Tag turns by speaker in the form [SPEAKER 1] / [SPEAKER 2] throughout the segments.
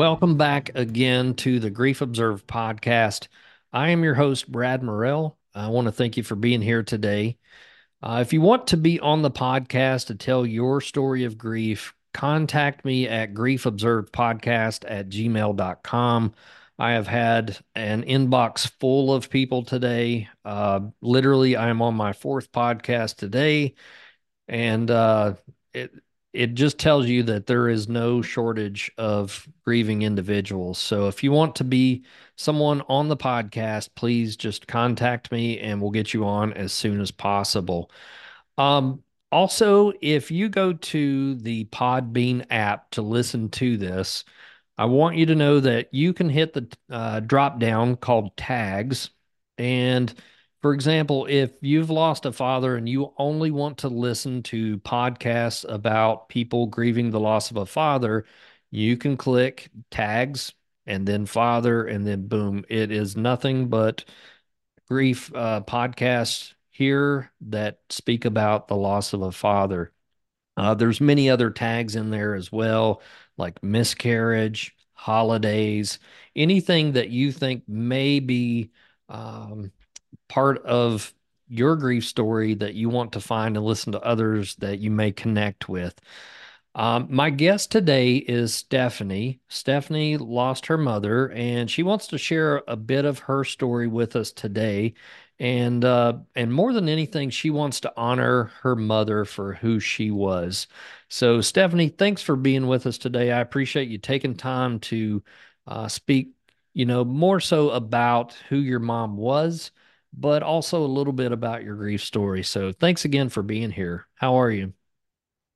[SPEAKER 1] Welcome back again to the Grief Observed podcast. I am your host, Brad Morrell. I want to thank you for being here today. Uh, if you want to be on the podcast to tell your story of grief, contact me at griefobservedpodcast at gmail.com. I have had an inbox full of people today. Uh, literally, I am on my fourth podcast today, and uh, it it just tells you that there is no shortage of grieving individuals. So if you want to be someone on the podcast, please just contact me and we'll get you on as soon as possible. Um, also, if you go to the Podbean app to listen to this, I want you to know that you can hit the uh, drop down called tags. And for example, if you've lost a father and you only want to listen to podcasts about people grieving the loss of a father, you can click tags and then father, and then boom, it is nothing but grief uh, podcasts here that speak about the loss of a father. Uh, there's many other tags in there as well, like miscarriage, holidays, anything that you think may be um, part of your grief story that you want to find and listen to others that you may connect with. Um, my guest today is Stephanie. Stephanie lost her mother, and she wants to share a bit of her story with us today. And uh, and more than anything, she wants to honor her mother for who she was. So, Stephanie, thanks for being with us today. I appreciate you taking time to uh, speak. You know, more so about who your mom was, but also a little bit about your grief story. So, thanks again for being here. How are you?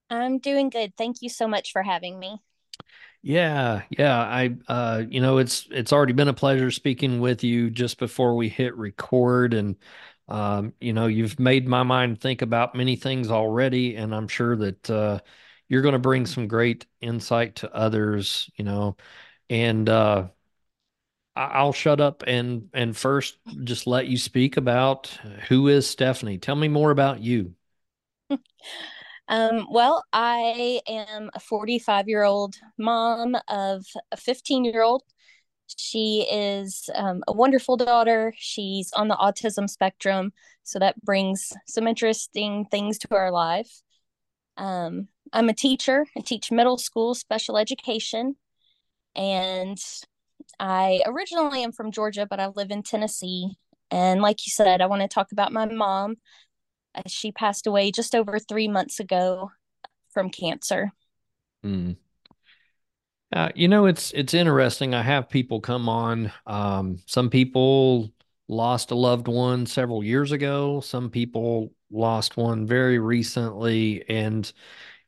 [SPEAKER 2] I'm doing good. Thank you so much for having me.
[SPEAKER 1] Yeah, yeah. I uh you know it's it's already been a pleasure speaking with you just before we hit record and um you know you've made my mind think about many things already and I'm sure that uh you're going to bring some great insight to others, you know. And uh I'll shut up and and first just let you speak about who is Stephanie. Tell me more about you.
[SPEAKER 2] Um, well, I am a 45 year old mom of a 15 year old. She is um, a wonderful daughter. She's on the autism spectrum, so that brings some interesting things to our life. Um, I'm a teacher. I teach middle school special education, and I originally am from Georgia, but I live in Tennessee. And like you said, I want to talk about my mom. She passed away just over three months ago from cancer.
[SPEAKER 1] Hmm. Uh, you know, it's it's interesting. I have people come on. Um, some people lost a loved one several years ago. Some people lost one very recently, and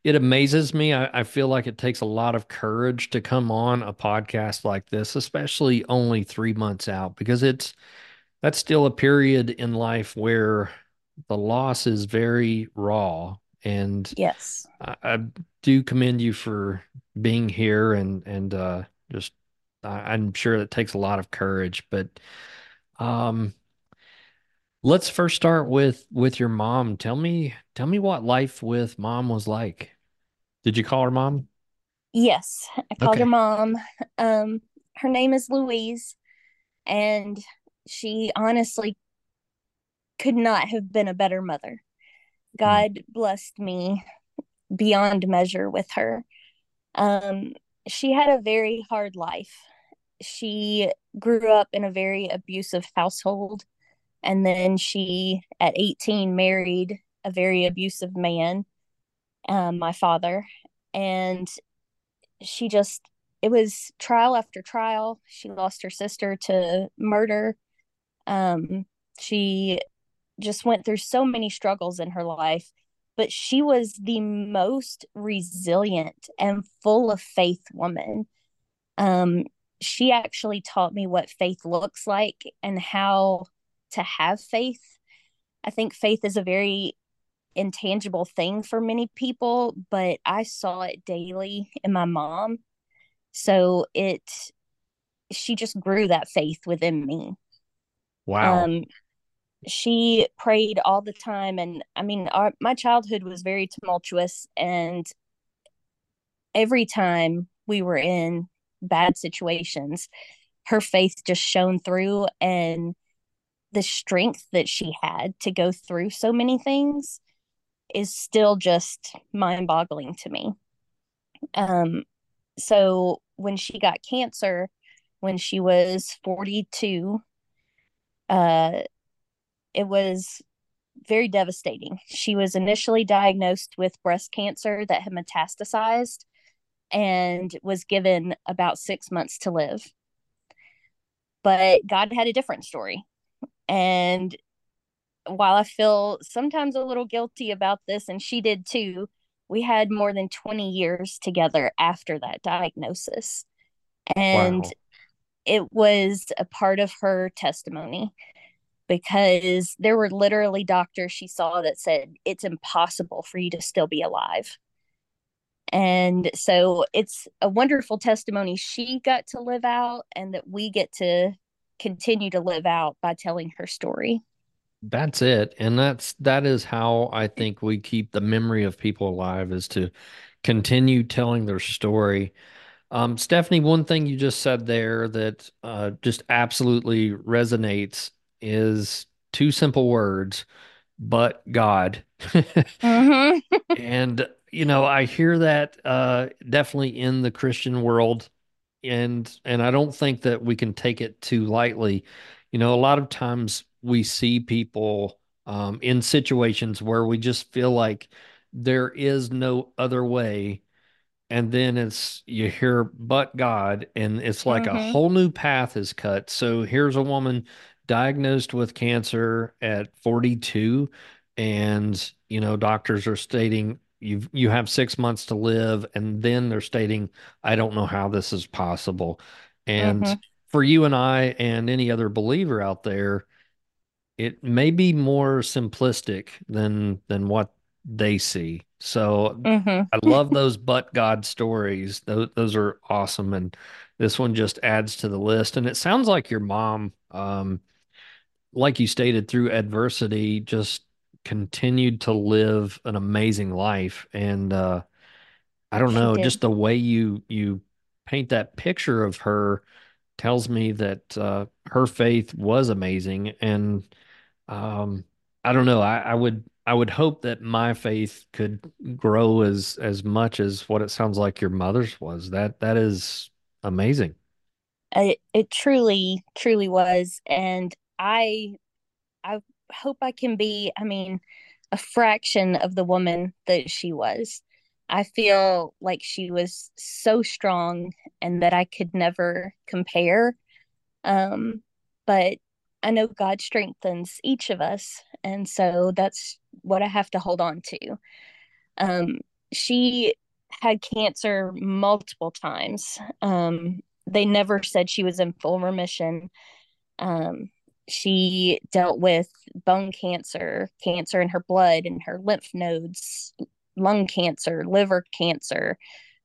[SPEAKER 1] it amazes me. I, I feel like it takes a lot of courage to come on a podcast like this, especially only three months out, because it's that's still a period in life where the loss is very raw. And
[SPEAKER 2] Yes.
[SPEAKER 1] I, I do commend you for being here and and uh just I, I'm sure it takes a lot of courage, but um let's first start with with your mom. Tell me tell me what life with mom was like. Did you call her mom?
[SPEAKER 2] Yes. I called her mom. Um, her name is Louise, and she honestly could not have been a better mother.
[SPEAKER 1] Mm,
[SPEAKER 2] God blessed me beyond measure with her. Um, she had a very hard life. She grew up in a very abusive household, and then she, at 18, married a very abusive man, um, my father. And she just, it was trial after trial. She lost her sister to murder. Um, she just went through so many struggles in her life, but she was the most resilient and full of faith woman. Um, she actually taught me what faith looks like and how to have faith. I think faith is a very intangible thing for many people, but I saw it daily in my mom. So it, she just grew that faith within me.
[SPEAKER 1] Wow.
[SPEAKER 2] Um, she prayed all the time and i mean our, my childhood was very tumultuous and every time we were in bad situations, her faith just shone through and the strength that she had to go through so many things is still just mind boggling to me. Um, so when she got cancer, when she was 42, uh, it was very devastating. She was initially diagnosed with breast cancer that had metastasized and was given about six months to live. But God had a different story. And while I feel sometimes a little guilty about this, and she did too, we had more than 20 years together after that diagnosis. And wow. it was a part of her testimony because there were literally doctors she saw that said it's impossible for you to still be alive. And so it's a wonderful testimony she got to live out and that we get to continue to live out by telling her story.
[SPEAKER 1] That's it. And that's that is how I think we keep the memory of people alive is to continue telling their story. Um, Stephanie, one thing you just said there that uh, just absolutely resonates is two simple words, but God. mm-hmm. and you know, I hear that uh, definitely in the Christian world, and and I don't think that we can take it too lightly. You know, a lot of times we see people um, in situations where we just feel like there is no other way and then it's you hear but god and it's like mm-hmm. a whole new path is cut so here's a woman diagnosed with cancer at 42 and you know doctors are stating you you have 6 months to live and then they're stating I don't know how this is possible and mm-hmm. for you and I and any other believer out there it may be more simplistic than than what they see so mm-hmm. I love those but God stories those, those are awesome and this one just adds to the list and it sounds like your mom um like you stated, through adversity, just continued to live an amazing life. And uh, I don't know, just the way you you paint that picture of her tells me that uh, her faith was amazing. And um, I don't know, I, I would I would hope that my faith could grow as as much as what it sounds like your mother's was. That that is amazing.
[SPEAKER 2] It, it truly truly was and I I hope I can be, I mean, a fraction of the woman that she was. I feel like she was so strong and that I could never compare. Um, but I know God strengthens each of us. And so that's what I have to hold on to. Um, she had cancer multiple times. Um, they never said she was in full remission. Um, she dealt with bone cancer, cancer in her blood and her lymph nodes, lung cancer, liver cancer.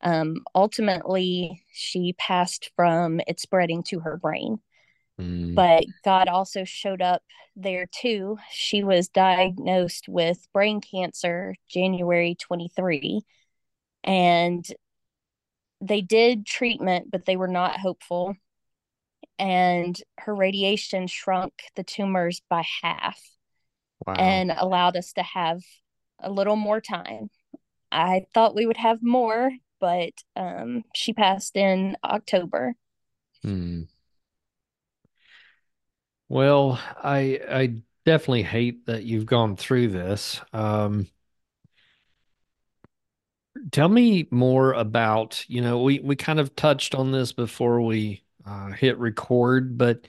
[SPEAKER 2] Um, ultimately, she passed from it spreading to her brain. Mm. But God also showed up there too. She was diagnosed with brain cancer January 23. And they did treatment, but they were not hopeful and her radiation shrunk the tumors by half wow. and allowed us to have a little more time. I thought we would have more, but um, she passed in October. Hmm.
[SPEAKER 1] Well, I I definitely hate that you've gone through this. Um, tell me more about, you know, we we kind of touched on this before we uh, hit record, but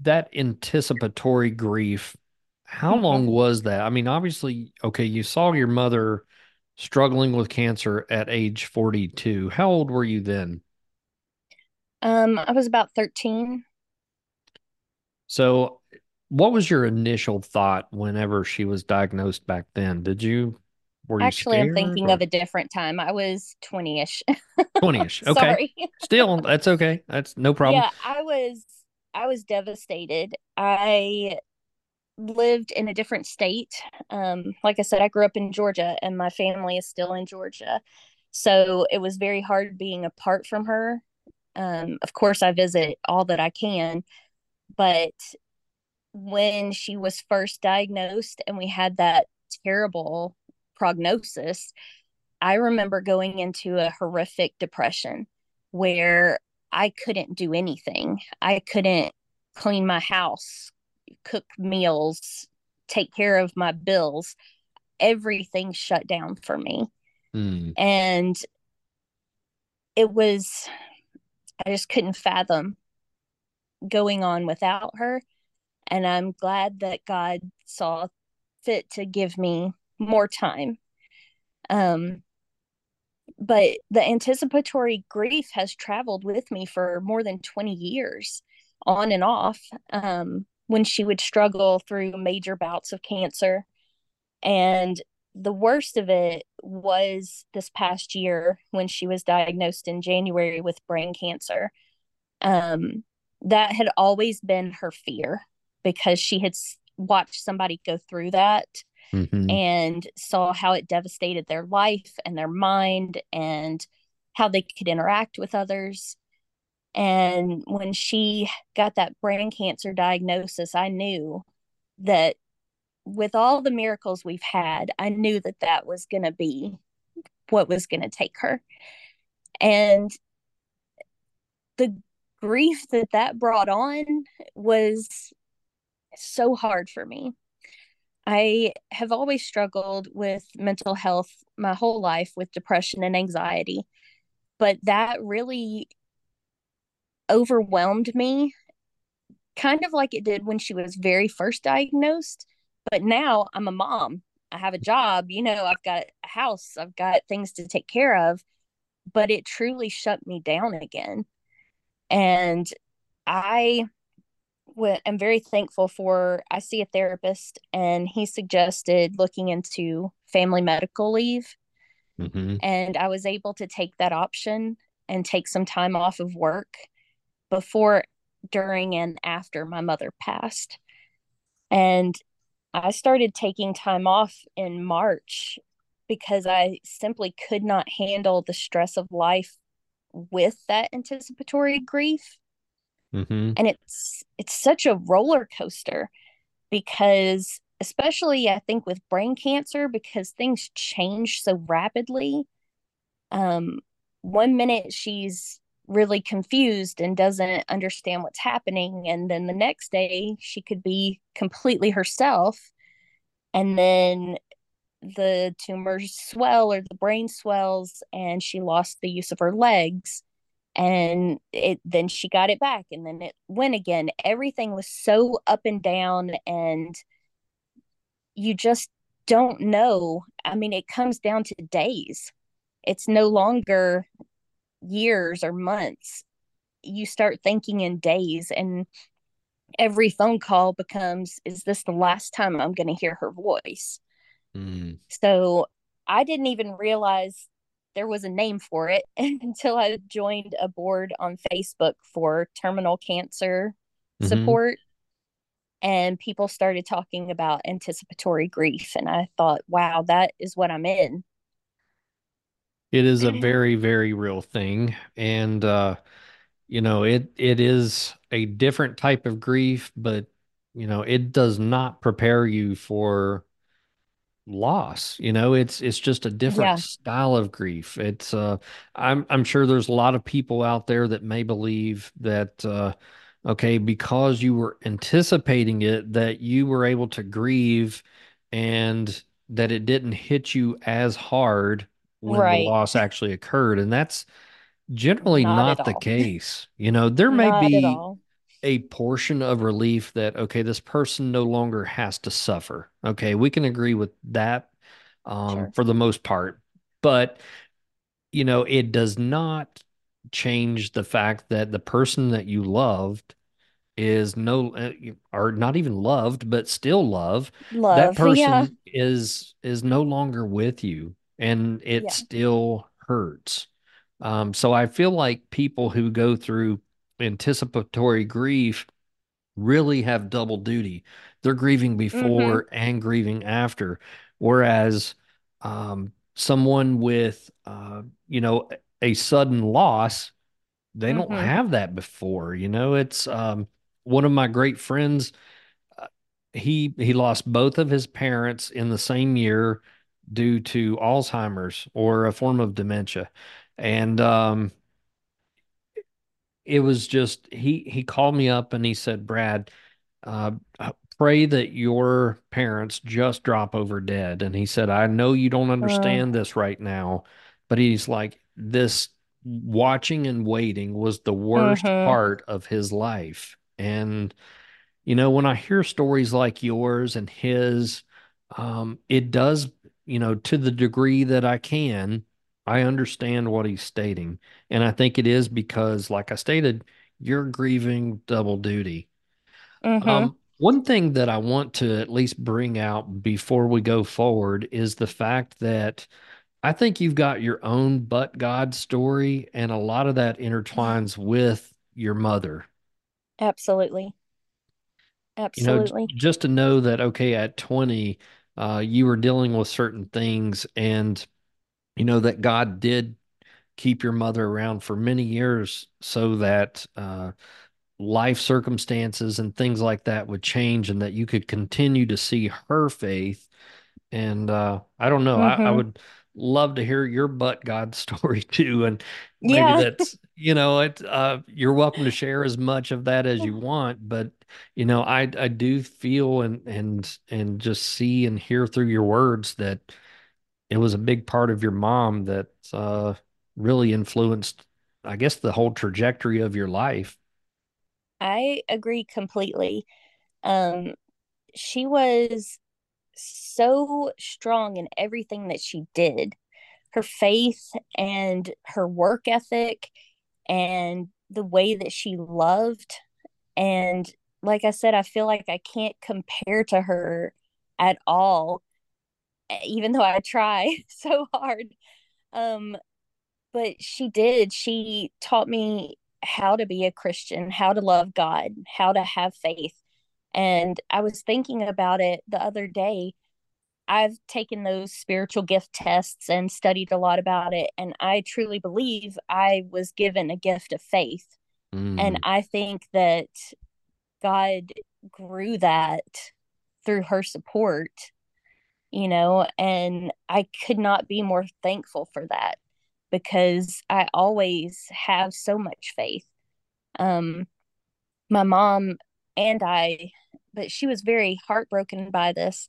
[SPEAKER 1] that anticipatory grief, how mm-hmm. long was that? I mean, obviously, okay, you saw your mother struggling with cancer at age 42. How old were you then?
[SPEAKER 2] Um, I was about 13.
[SPEAKER 1] So, what was your initial thought whenever she was diagnosed back then? Did you
[SPEAKER 2] were Actually, I'm thinking or? of a different time. I was 20 ish.
[SPEAKER 1] 20 ish. Okay. Sorry. Still, that's okay. That's no problem.
[SPEAKER 2] Yeah, I was I was devastated. I lived in a different state. Um, like I said, I grew up in Georgia and my family is still in Georgia. So it was very hard being apart from her. Um, of course, I visit all that I can, but when she was first diagnosed and we had that terrible prognosis, I remember going into a horrific depression where I couldn't do anything. I couldn't clean my house, cook meals, take care of my bills. Everything shut down for me. Mm. And it was, I just couldn't fathom going on without her. And I'm glad that God saw fit to give me more time. Um, but the anticipatory grief has traveled with me for more than 20 years on and off um, when she would struggle through major bouts of cancer and the worst of it was this past year when she was diagnosed in January with brain cancer. Um, that had always been her fear because she had watched somebody go through that mm-hmm. and saw how it devastated their life and their mind and how they could interact with others. And when she got that brain cancer diagnosis, I knew that with all the miracles we've had, I knew that that was going to be what was going to take her. And the grief that that brought on was so hard for me. I have always struggled with mental health my whole life with depression and anxiety, but that really overwhelmed me, kind of like it did when she was very first diagnosed. But now I'm a mom, I have a job, you know, I've got a house, I've got things to take care of, but it truly shut me down again. And I am very thankful for I see a therapist and he suggested looking into family medical leave. Mm-hmm. And I was able to take that option and take some time off of work before, during, and after my mother passed. And I started taking time off in March because I simply could not handle the stress of life with that anticipatory grief. Mm-hmm. and it's it's such a roller coaster because especially i think with brain cancer because things change so rapidly. Um one minute she's really confused and doesn't understand what's happening and then the next day she could be completely herself. And then the tumors swell or the brain swells and she lost the use of her legs. And it then she got it back and then it went again. Everything was so up and down and you just don't know. I mean it comes down to days. It's no longer years or months. You start thinking in days and every phone call becomes is this the last time i'm going to hear her voice mm. so i didn't even realize there was a name for it until I joined a board on Facebook for terminal cancer mm-hmm. support. And people started talking about anticipatory grief. And I thought, wow, that is what I'm in.
[SPEAKER 1] It is a very, very real thing. And, uh, you know, it it is a different type of grief, but you know, it does not prepare you for loss you know it's it's just a different yeah. style of grief it's uh i'm i'm sure there's a lot of people out there that may believe that uh okay because you were anticipating it that you were able to grieve and that it didn't hit you as hard when right. the loss actually occurred and that's generally not, not the all. case you know there may not be a portion of relief that okay this person no longer has to suffer okay we can agree with that um, sure. for the most part but you know it does not change the fact that the person that you loved is no uh, or not even loved but still love, love that person yeah. is is no longer with you and it yeah. still hurts um, so i feel like people who go through anticipatory grief really have double duty. They're grieving before mm-hmm. and grieving after. Whereas um, someone with, uh, you know, a sudden loss, they don't
[SPEAKER 2] Mm-hmm.
[SPEAKER 1] have that before. You know, it's um, one of my great friends. Uh, he he lost both of his parents in the same year due to Alzheimer's or a form of dementia, and um, it was just he he called me up and he said, Brad, uh, pray that your parents just drop over dead. And he said, I know you don't
[SPEAKER 2] Uh,
[SPEAKER 1] understand this right now, but he's like, this watching and waiting was the worst
[SPEAKER 2] mm-hmm.
[SPEAKER 1] part of his life. And, you know, when I hear stories like yours and his, um, it does, you know, to the degree that I can, I understand what he's stating. And I think it is because, like I stated, you're grieving double duty
[SPEAKER 2] Mm-hmm.
[SPEAKER 1] um, one thing that I want to at least bring out before we go forward is the fact that I think you've got your own but God story, and a lot of that intertwines with your mother.
[SPEAKER 2] Absolutely.
[SPEAKER 1] You know,
[SPEAKER 2] Absolutely.
[SPEAKER 1] just to know that, okay, at 20, uh, you were dealing with certain things, and you know that God did keep your mother around for many years so that uh, life circumstances and things like that would change and that you could continue to see her faith. And uh, I don't know, I, I
[SPEAKER 2] Mm-hmm.
[SPEAKER 1] would love to hear your but God story too. And maybe
[SPEAKER 2] Yeah.
[SPEAKER 1] that's, you know, it, uh, you're welcome to share as much of that as you want. But, you know, I, I do feel and, and, and just see and hear through your words that it was a big part of your mom that uh, really influenced, I guess, the whole trajectory of your life.
[SPEAKER 2] I agree completely. Um, she was so strong in everything that she did. Her faith and her work ethic and the way that she loved. And like I said, I feel like I can't compare to her at all, even though I try so hard. Um, but she did. She taught me how to be a Christian, how to love God, how to have faith. And I was thinking about it the other day. I've taken those spiritual gift tests and studied a lot about it. And I truly believe I was given a gift of faith. And
[SPEAKER 1] Mm,
[SPEAKER 2] I think that God grew that through her support, you know, and I could not be more thankful for that because I always have so much faith. Um, my mom and I, but she was very heartbroken by this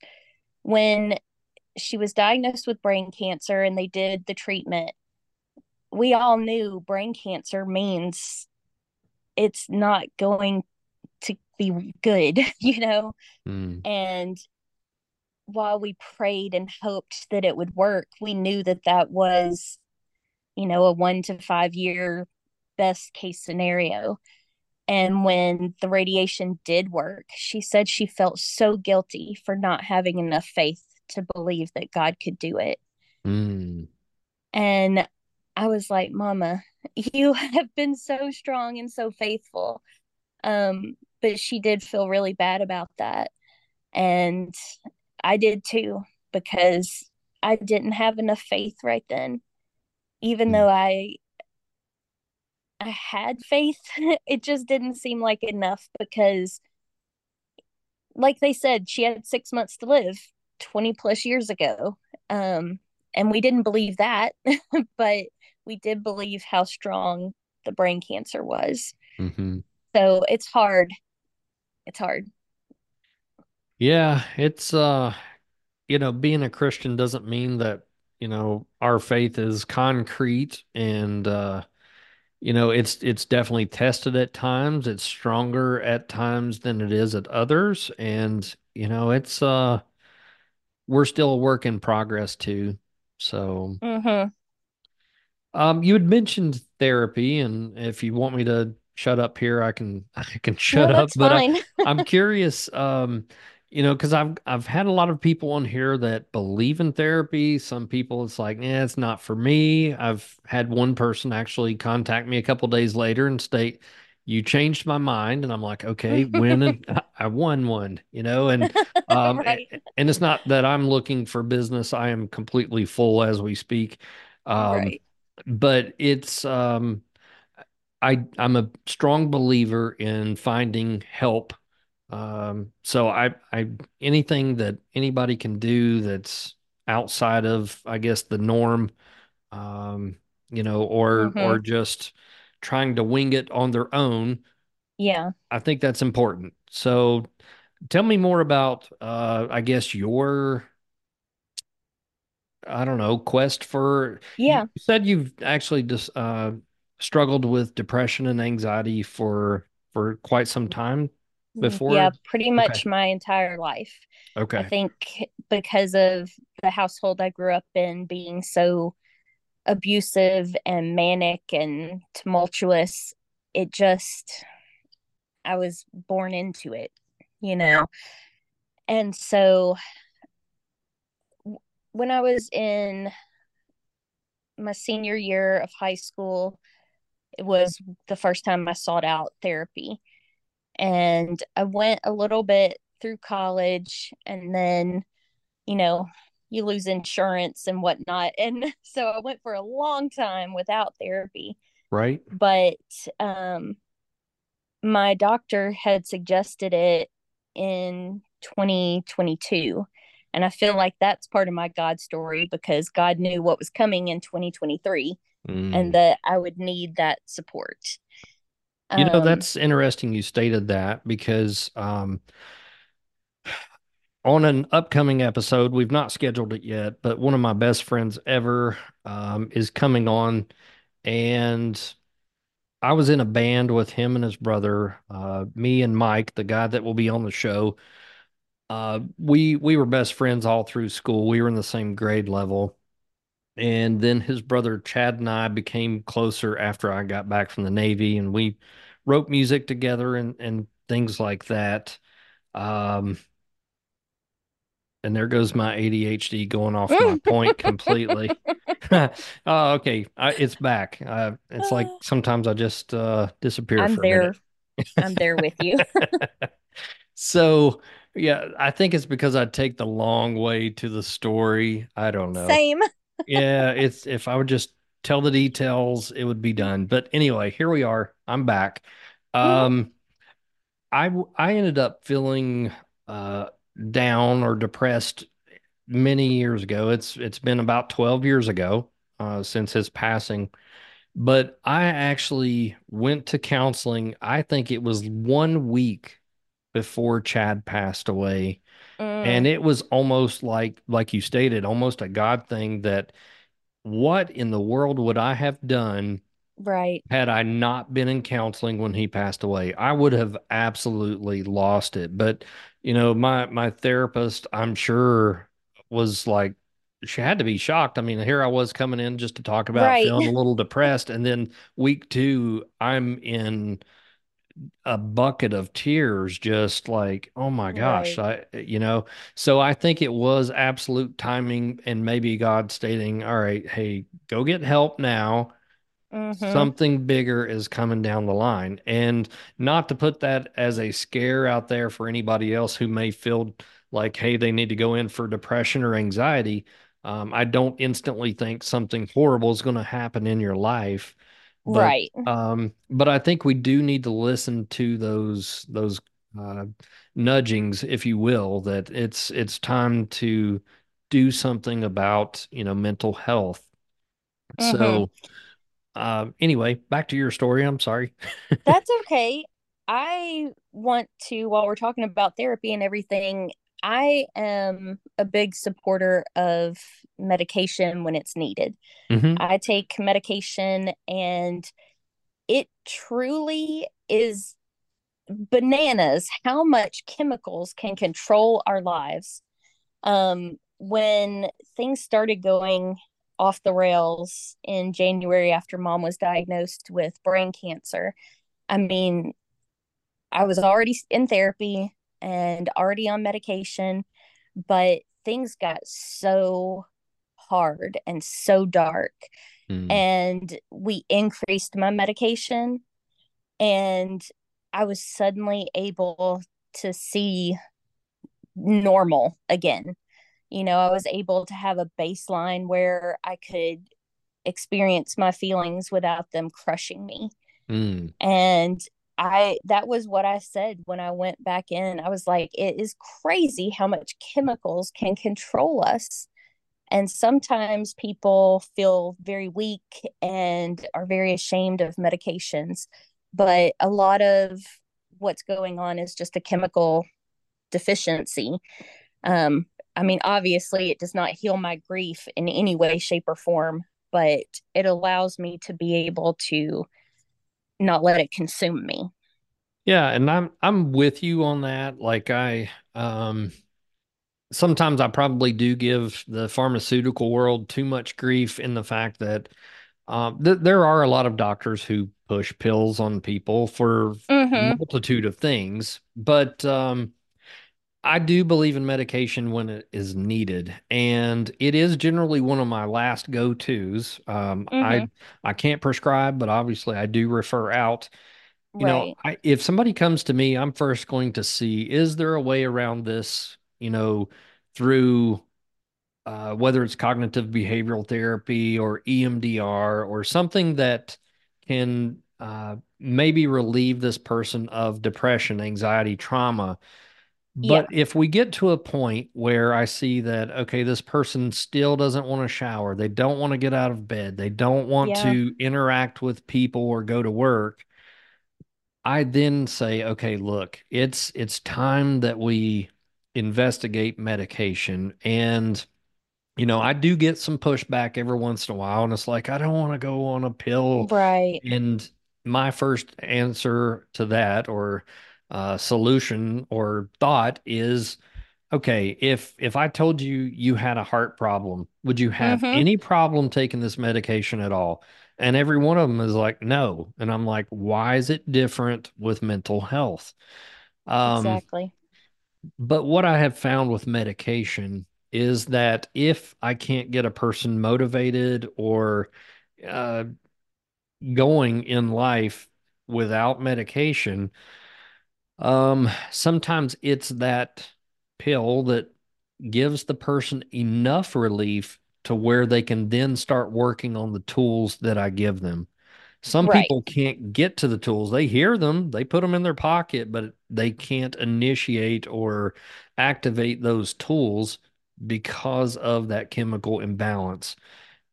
[SPEAKER 2] when she was diagnosed with brain cancer and they did the treatment. We all knew brain cancer means it's not going to be good, you know?
[SPEAKER 1] mm,
[SPEAKER 2] And while we prayed and hoped that it would work, we knew that that was, you know, a one to five year best case scenario. And when the radiation did work, she said she felt so guilty for not having enough faith to believe that God could do it.
[SPEAKER 1] mm,
[SPEAKER 2] And I was like, Mama, you have been so strong and so faithful. Um, but she did feel really bad about that. And I did too, because I didn't have enough faith right then. Even
[SPEAKER 1] mm,
[SPEAKER 2] though I I had faith, it just didn't seem like enough because like they said, she had six months to live 20 plus years ago. Um, and we didn't believe that, but we did believe how strong the brain cancer was.
[SPEAKER 1] hmm
[SPEAKER 2] So it's hard. It's hard.
[SPEAKER 1] Yeah, it's uh, you know, being a Christian doesn't mean that, you know, our faith is concrete and uh, you know, it's it's definitely tested at times. It's stronger at times than it is at others. And, you know, it's uh we're still a work in progress too. So
[SPEAKER 2] Mm-hmm.
[SPEAKER 1] Um, you had mentioned therapy, and if you want me to shut up here, I can I can shut
[SPEAKER 2] No,
[SPEAKER 1] up.
[SPEAKER 2] that's
[SPEAKER 1] But I,
[SPEAKER 2] fine.
[SPEAKER 1] I'm curious, um, you know, because I've I've had a lot of people on here that believe in therapy. Some people it's like, yeah, it's not for me. I've had one person actually contact me a couple days later and state, you changed my mind, and I'm like, okay, when and I won one, you know, and um,
[SPEAKER 2] right.
[SPEAKER 1] and it's not that I'm looking for business. I am completely full as we speak. Um,
[SPEAKER 2] Right.
[SPEAKER 1] but it's um I I'm a strong believer in finding help. Um, so I I anything that anybody can do that's outside of I guess the norm, um, you know, or
[SPEAKER 2] Mm-hmm.
[SPEAKER 1] or just trying to wing it on their own,
[SPEAKER 2] Yeah.
[SPEAKER 1] I think that's important. So tell me more about uh I guess your I don't know, quest for
[SPEAKER 2] yeah.
[SPEAKER 1] you said you've actually just uh struggled with depression and anxiety for for quite some time
[SPEAKER 2] Mm, Yeah,
[SPEAKER 1] before.
[SPEAKER 2] pretty
[SPEAKER 1] Okay.
[SPEAKER 2] much my entire life.
[SPEAKER 1] Okay.
[SPEAKER 2] I think because of the household I grew up in being so abusive and manic and tumultuous, it just, I was born into it, you know? And so when I was in my senior year of high school, it was the first time I sought out therapy. And I went a little bit through college and then, you know, you lose insurance and whatnot. And so I went for a long time without therapy.
[SPEAKER 1] Right?
[SPEAKER 2] But um, my doctor had suggested it in 2022. And I feel like that's part of my God story because God knew what was coming in 2023 and
[SPEAKER 1] Mm.
[SPEAKER 2] that I would need that support.
[SPEAKER 1] You know,
[SPEAKER 2] Um,
[SPEAKER 1] that's interesting you stated that because um on an upcoming episode, we've not scheduled it yet, but one of my best friends ever um is coming on and I was in a band with him and his brother, uh, me and Mike, the guy that will be on the show. Uh, we we were best friends all through school. We were in the same grade level, and then his brother Chad and I became closer after I got back from the Navy, and we wrote music together and and things like that. Um, and there goes my ADHD going off my point completely. Oh, okay. I, it's back. Uh, it's like sometimes I just uh, disappear
[SPEAKER 2] I'm there. I'm there with you.
[SPEAKER 1] So, yeah, I think it's because I take the long way to the story. I don't know.
[SPEAKER 2] Same.
[SPEAKER 1] Yeah, it's if I would just tell the details, it would be done. But anyway, here we are. I'm back. Um, I I ended up feeling uh down or depressed many years ago. It's it's been about 12 years ago uh since his passing. But I actually went to counseling. I think it was one week before Chad passed away. And
[SPEAKER 2] Mm,
[SPEAKER 1] it was almost like, like you stated, almost a God thing that what in the world would I have done
[SPEAKER 2] right.
[SPEAKER 1] had I not been in counseling when he passed away? I would have absolutely lost it. But, you know, my my therapist, I'm sure, was like, she had to be shocked. I mean, here I was coming in just to talk about
[SPEAKER 2] Right.
[SPEAKER 1] feeling a little depressed, and then week two, I'm in a bucket of tears, just like, oh my gosh,
[SPEAKER 2] Right.
[SPEAKER 1] I, you know, so I think it was absolute timing and maybe God stating, all right, hey, go get help now.
[SPEAKER 2] Mm-hmm.
[SPEAKER 1] Something bigger is coming down the line. And not to put that as a scare out there for anybody else who may feel like, hey, they need to go in for depression or anxiety. Um, I don't instantly think something horrible is going to happen in your life but
[SPEAKER 2] Right.
[SPEAKER 1] um, but I think we do need to listen to those those uh, nudgings, if you will, that it's it's time to do something about, you know, mental health.
[SPEAKER 2] Mm-hmm.
[SPEAKER 1] So, uh, anyway, back to your story. I'm sorry.
[SPEAKER 2] That's okay. I want to, while we're talking about therapy and everything, I am a big supporter of medication when it's needed.
[SPEAKER 1] hmm
[SPEAKER 2] I take medication and it truly is bananas how much chemicals can control our lives. Um, when things started going off the rails in January after mom was diagnosed with brain cancer, I mean, I was already in therapy and already on medication, but things got so hard and so dark.
[SPEAKER 1] Mm.
[SPEAKER 2] And we increased my medication, and I was suddenly able to see normal again. You know, I was able to have a baseline where I could experience my feelings without them crushing me.
[SPEAKER 1] Mm.
[SPEAKER 2] And I that was what I said when I went back in. I was like, it is crazy how much chemicals can control us. And sometimes people feel very weak and are very ashamed of medications. But a lot of what's going on is just a chemical deficiency. Um, I mean, obviously, it does not heal my grief in any way, shape, or form, but it allows me to be able to not let it consume me.
[SPEAKER 1] Yeah, and I'm I'm with you on that. Like I um sometimes I probably do give the pharmaceutical world too much grief in the fact that um, th- there are a lot of doctors who push pills on people for a
[SPEAKER 2] Mm-hmm.
[SPEAKER 1] multitude of things, but um, I do believe in medication when it is needed, and it is generally one of my last go-tos. Um,
[SPEAKER 2] Mm-hmm.
[SPEAKER 1] I I can't prescribe, but obviously I do refer out. You know, I, if somebody comes to me, I'm first going to see, is there a way around this, you know, through uh, whether it's cognitive behavioral therapy or EMDR or something that can uh, maybe relieve this person of depression, anxiety, trauma.
[SPEAKER 2] Yeah.
[SPEAKER 1] But if we get to a point where I see that, okay, this person still doesn't want to shower, they don't want to get out of bed, they don't want
[SPEAKER 2] Yeah.
[SPEAKER 1] to interact with people or go to work, I then say, okay, look, it's it's time that we investigate medication. And, you know, I do get some pushback every once in a while, and it's like, I don't want to go on a pill.
[SPEAKER 2] Right.
[SPEAKER 1] And my first answer to that or uh, solution or thought is Okay, if if I told you you had a heart problem, would you have
[SPEAKER 2] Mm-hmm.
[SPEAKER 1] any problem taking this medication at all? And every one of them is like, no. And I'm like, why is it different with mental health? Um,
[SPEAKER 2] Exactly.
[SPEAKER 1] But what I have found with medication is that if I can't get a person motivated or uh, going in life without medication, um, sometimes it's that pill that gives the person enough relief to where they can then start working on the tools that I give them. Some
[SPEAKER 2] Right.
[SPEAKER 1] people can't get to the tools. They hear them, they put them in their pocket, but they can't initiate or activate those tools because of that chemical imbalance.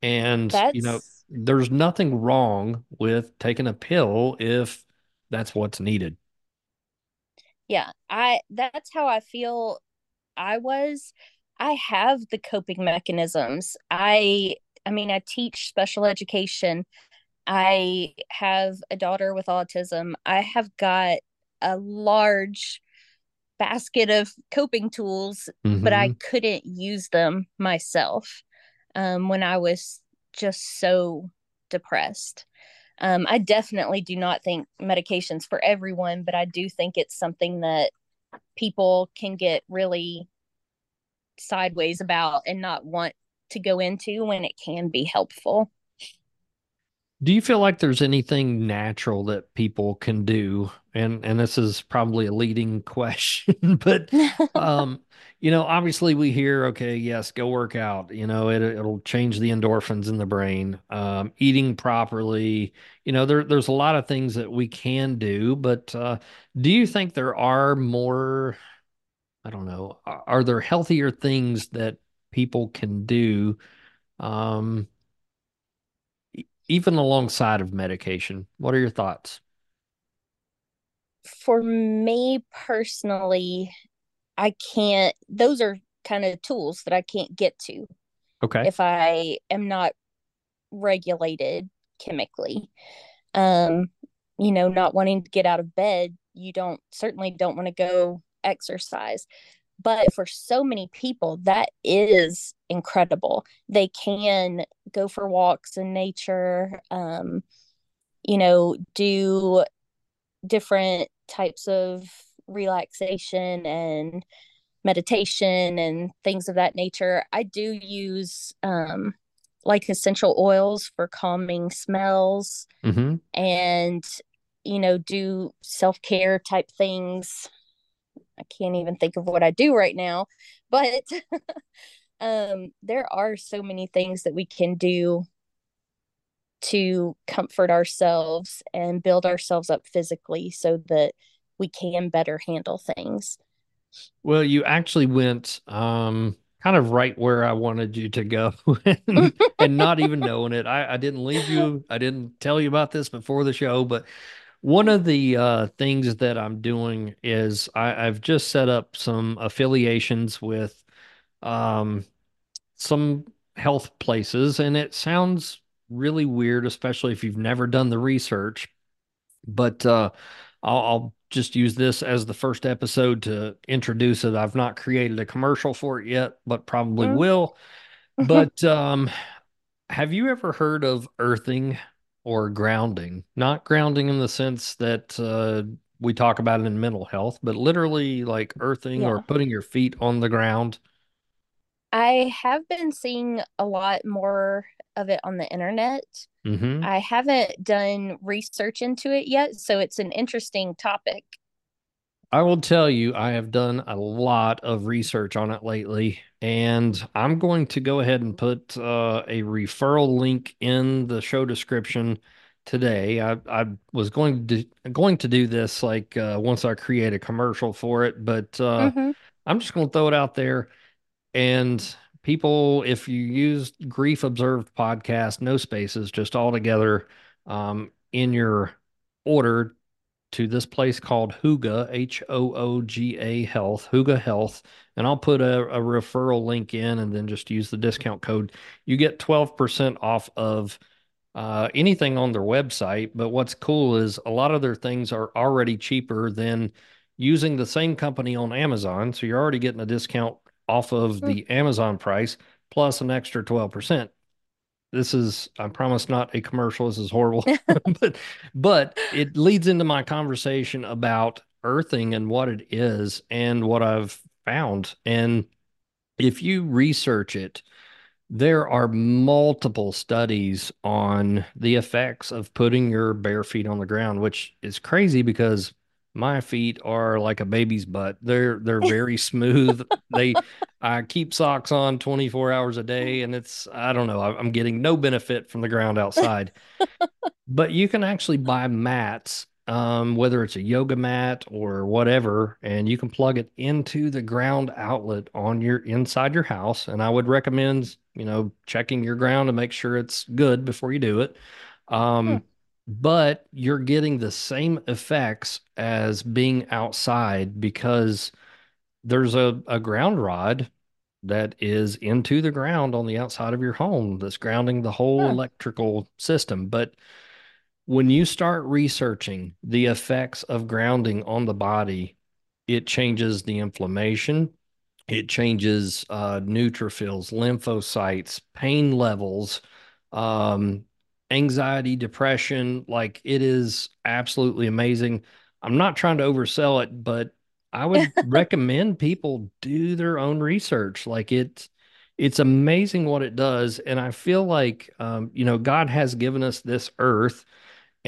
[SPEAKER 1] And, you know, there's nothing wrong with taking a pill if that's what's needed.
[SPEAKER 2] yeah. I that's how I feel I was. I have the coping mechanisms. I I mean, I teach special education. I have a daughter with autism. I have got a large basket of coping tools, but I
[SPEAKER 1] hmm
[SPEAKER 2] couldn't use them myself um, when I was just so depressed. Um, I definitely do not think medications for everyone, but I do think it's something that people can get really sideways about and not want to go into when it can be helpful.
[SPEAKER 1] Do you feel like there's anything natural that people can do? And and this is probably a leading question, but um, you know, obviously we hear, okay, yes, go work out. You know, it it'll change the endorphins in the brain. Um, eating properly, you know, there there's a lot of things that we can do, but uh, do you think there are more, I don't know, are, there healthier things that people can do? Um, even alongside of medication. What are your thoughts?
[SPEAKER 2] For me personally, I can't, those are kind of tools that I can't get to
[SPEAKER 1] Okay.
[SPEAKER 2] if I am not regulated chemically. Um, you know, not wanting to get out of bed, you don't certainly don't want to go exercise. But for so many people, that is incredible. They can go for walks in nature, um, you know, do different types of relaxation and meditation and things of that nature. I do use um, like essential oils for calming smells
[SPEAKER 1] hmm
[SPEAKER 2] and, you know, do self care type things. I can't even think of what I do right now, but um, there are so many things that we can do to comfort ourselves and build ourselves up physically so that we can better handle things.
[SPEAKER 1] Well, you actually went um, kind of right where I wanted you to go and, not even knowing it. I, I didn't leave you, I didn't tell you about this before the show, but one of the uh, things that I'm doing is I, I've just set up some affiliations with um, some health places, and it sounds really weird, especially if you've never done the research. But uh, I'll, I'll just use this as the first episode to introduce it. I've not created a commercial for it yet, but probably
[SPEAKER 2] Mm.
[SPEAKER 1] will. But um, have you ever heard of earthing or grounding? Not grounding in the sense that uh, we talk about it in mental health, but literally like earthing or putting your feet on the ground.
[SPEAKER 2] I have been seeing a lot more of it on the internet.
[SPEAKER 1] hmm
[SPEAKER 2] I haven't done research into it yet, so it's an interesting topic.
[SPEAKER 1] I will tell you, I have done a lot of research on it lately, and I'm going to go ahead and put uh, a referral link in the show description today. I, I was going to going to do this like uh, once I create a commercial for it, but uh,
[SPEAKER 2] hmm
[SPEAKER 1] I'm just going to throw it out there. And people, if you use Grief Observed podcast, no spaces, just all together um, in your order to this place called Hooga, H O O G A Health, Hooga Health. And I'll put a, a referral link in and then just use the discount code. You get 12% off of uh, anything on their website. But what's cool is a lot of their things are already cheaper than using the same company on Amazon. So you're already getting a discount off of the Amazon price plus an extra 12% this is I promise not a commercial. This is horrible. but but it leads into my conversation about earthing and what it is and what I've found. And if you research it, there are multiple studies on the effects of putting your bare feet on the ground, which is crazy because my feet are like a baby's butt. They're they're very smooth. They I keep socks on 24 hours a day and it's I don't know, I'm getting no benefit from the ground outside. But you can actually buy mats, um, whether it's a yoga mat or whatever, and you can plug it into the ground outlet on your inside your house. And I would recommend, you know, checking your ground to make sure it's good before you do it.
[SPEAKER 2] Hmm.
[SPEAKER 1] But you're getting the same effects as being outside because there's a, a ground rod that is into the ground on the outside of your home that's grounding the whole electrical system. But when you start researching the effects of grounding on the body, it changes the inflammation, it changes uh, neutrophils, lymphocytes, pain levels, um, anxiety, depression. Like it is absolutely amazing. I'm not trying to oversell it, but I would recommend people do their own research. Like it's it's amazing what it does, and I feel like um, you know God has given us this earth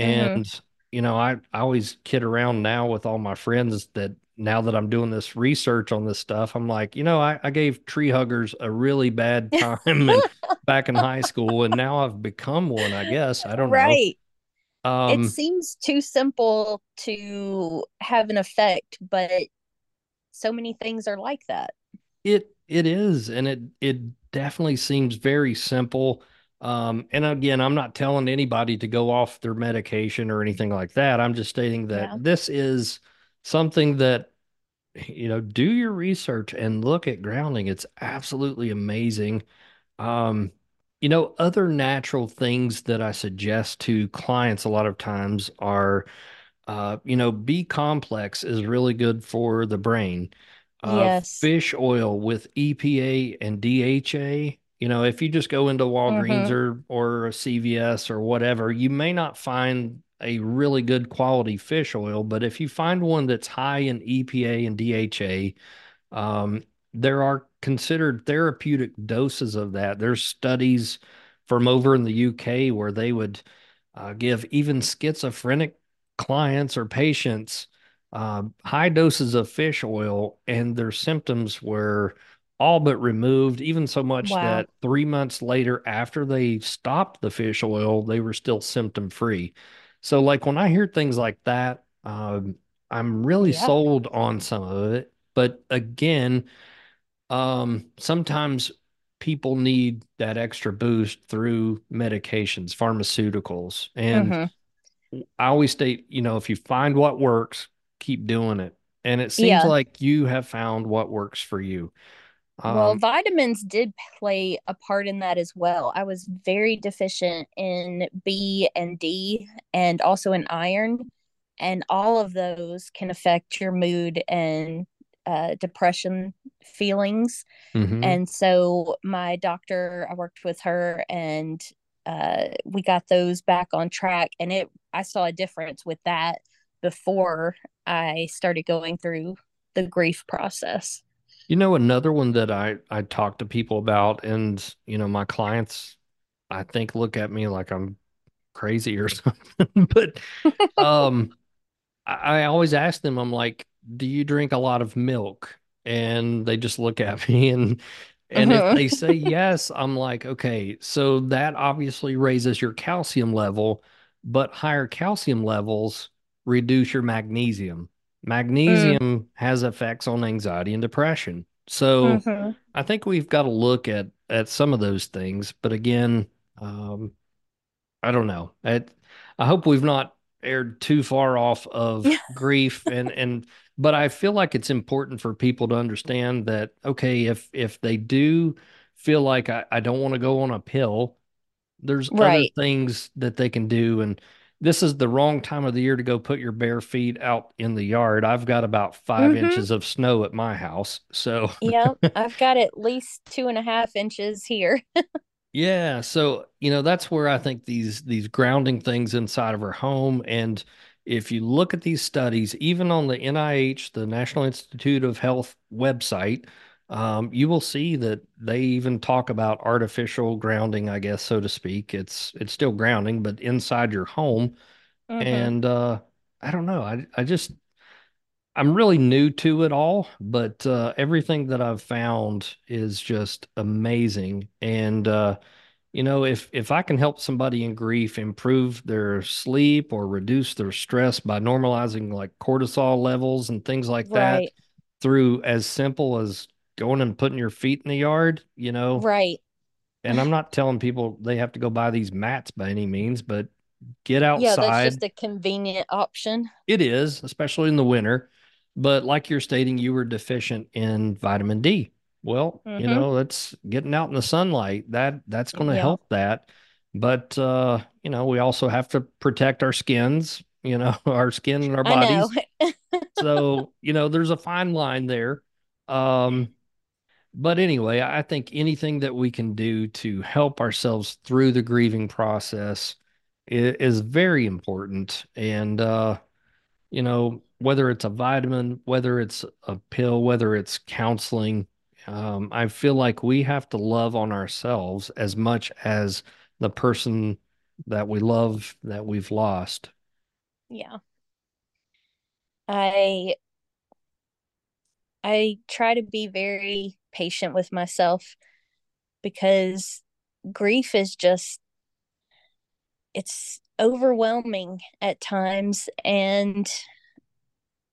[SPEAKER 2] hmm
[SPEAKER 1] and, you know, I, I always kid around now with all my friends that now that I'm doing this research on this stuff, I'm like, you know, I, I gave tree huggers a really bad time back in high school, and now I've become one, I guess. I don't know.
[SPEAKER 2] Right. It
[SPEAKER 1] Um,
[SPEAKER 2] seems too simple to have an effect, but so many things are like that.
[SPEAKER 1] it it is, and it it definitely seems very simple. Um, and again, I'm not telling anybody to go off their medication or anything like that. I'm just stating that
[SPEAKER 2] Yeah.
[SPEAKER 1] this is something that you know, do your research and look at grounding. It's absolutely amazing. Um, you know, other natural things that I suggest to clients a lot of times are, uh, you know, B complex is really good for the brain. Uh,
[SPEAKER 2] Yes.
[SPEAKER 1] fish oil with EPA and DHA. You know, if you just go into Walgreens
[SPEAKER 2] hmm
[SPEAKER 1] or or a CVS or whatever, you may not find a really good quality fish oil, but if you find one that's high in EPA and DHA, um, there are considered therapeutic doses of that. There's studies from over in the UK where they would uh, give even schizophrenic clients or patients uh, high doses of fish oil, and their symptoms were all but removed, even so much
[SPEAKER 2] Wow.
[SPEAKER 1] that three months later, after they stopped the fish oil, they were still symptom free. So, like when I hear things like that, um, I'm really
[SPEAKER 2] Yeah.
[SPEAKER 1] sold on some of it. But again, um, sometimes people need that extra boost through medications, pharmaceuticals. And
[SPEAKER 2] hmm
[SPEAKER 1] I always state, you know, if you find what works, keep doing it. And it seems
[SPEAKER 2] Yeah.
[SPEAKER 1] like you have found what works for you.
[SPEAKER 2] Well,
[SPEAKER 1] Um,
[SPEAKER 2] vitamins did play a part in that as well. I was very deficient in B and D and also in iron, and all of those can affect your mood and uh, depression feelings.
[SPEAKER 1] mhm.
[SPEAKER 2] And so my doctor, I worked with her and uh, we got those back on track. And it, I saw a difference with that before I started going through the grief process.
[SPEAKER 1] You know, another one that I I talk to people about, and you know, my clients, I think look at me like I'm crazy or something. But um, I, I always ask them, I'm like, do you drink a lot of milk? And they just look at me and and if
[SPEAKER 2] hmm
[SPEAKER 1] they say yes, I'm like, okay, so that obviously raises your calcium level, but higher calcium levels reduce your magnesium.
[SPEAKER 2] Mm,
[SPEAKER 1] Magnesium has effects on anxiety and depression. So
[SPEAKER 2] hmm
[SPEAKER 1] I think we've got to look at at some of those things. But again, um, I don't know. I, I hope we've not aired too far off of grief and and but I feel like it's important for people to understand that okay, if if they do feel like I, I don't want to go on a pill, there's other
[SPEAKER 2] Right.
[SPEAKER 1] things that they can do and this is the wrong time of the year to go put your bare feet out in the yard. I've got about five
[SPEAKER 2] hmm
[SPEAKER 1] inches of snow at my house. So
[SPEAKER 2] Yep. I've got at least two and a half inches here.
[SPEAKER 1] Yeah, so you know that's where I think these these grounding things inside of our home and if you look at these studies, even on the NIH, the National Institute of Health website, um, you will see that they even talk about artificial grounding, I guess, so to speak. It's it's still grounding, but inside your home.
[SPEAKER 2] hmm
[SPEAKER 1] And uh, I don't know, I I just I'm really new to it all, but uh, everything that I've found is just amazing. And uh, you know, if if I can help somebody in grief improve their sleep or reduce their stress by normalizing like cortisol levels and things like that through as simple as going and putting your feet in the yard, you know,
[SPEAKER 2] Right.
[SPEAKER 1] and I'm not telling people they have to go buy these mats by any means, but get outside.
[SPEAKER 2] Yeah, that's just a convenient option.
[SPEAKER 1] it is, especially in the winter. But like you're stating, you were deficient in vitamin D. Well, you
[SPEAKER 2] hmm
[SPEAKER 1] know, that's getting out in the sunlight. That that's going to
[SPEAKER 2] Yeah.
[SPEAKER 1] help that. But uh, you know, we also have to protect our skins, you know, our skin and our bodies. So, you know, there's a fine line there. Um, but anyway, I think anything that we can do to help ourselves through the grieving process is, is very important. And uh you know, whether it's a vitamin, whether it's a pill, whether it's counseling, um, I feel like we have to love on ourselves as much as the person that we love that we've lost.
[SPEAKER 2] Yeah. I I try to be very patient with myself because grief is just it's overwhelming at times and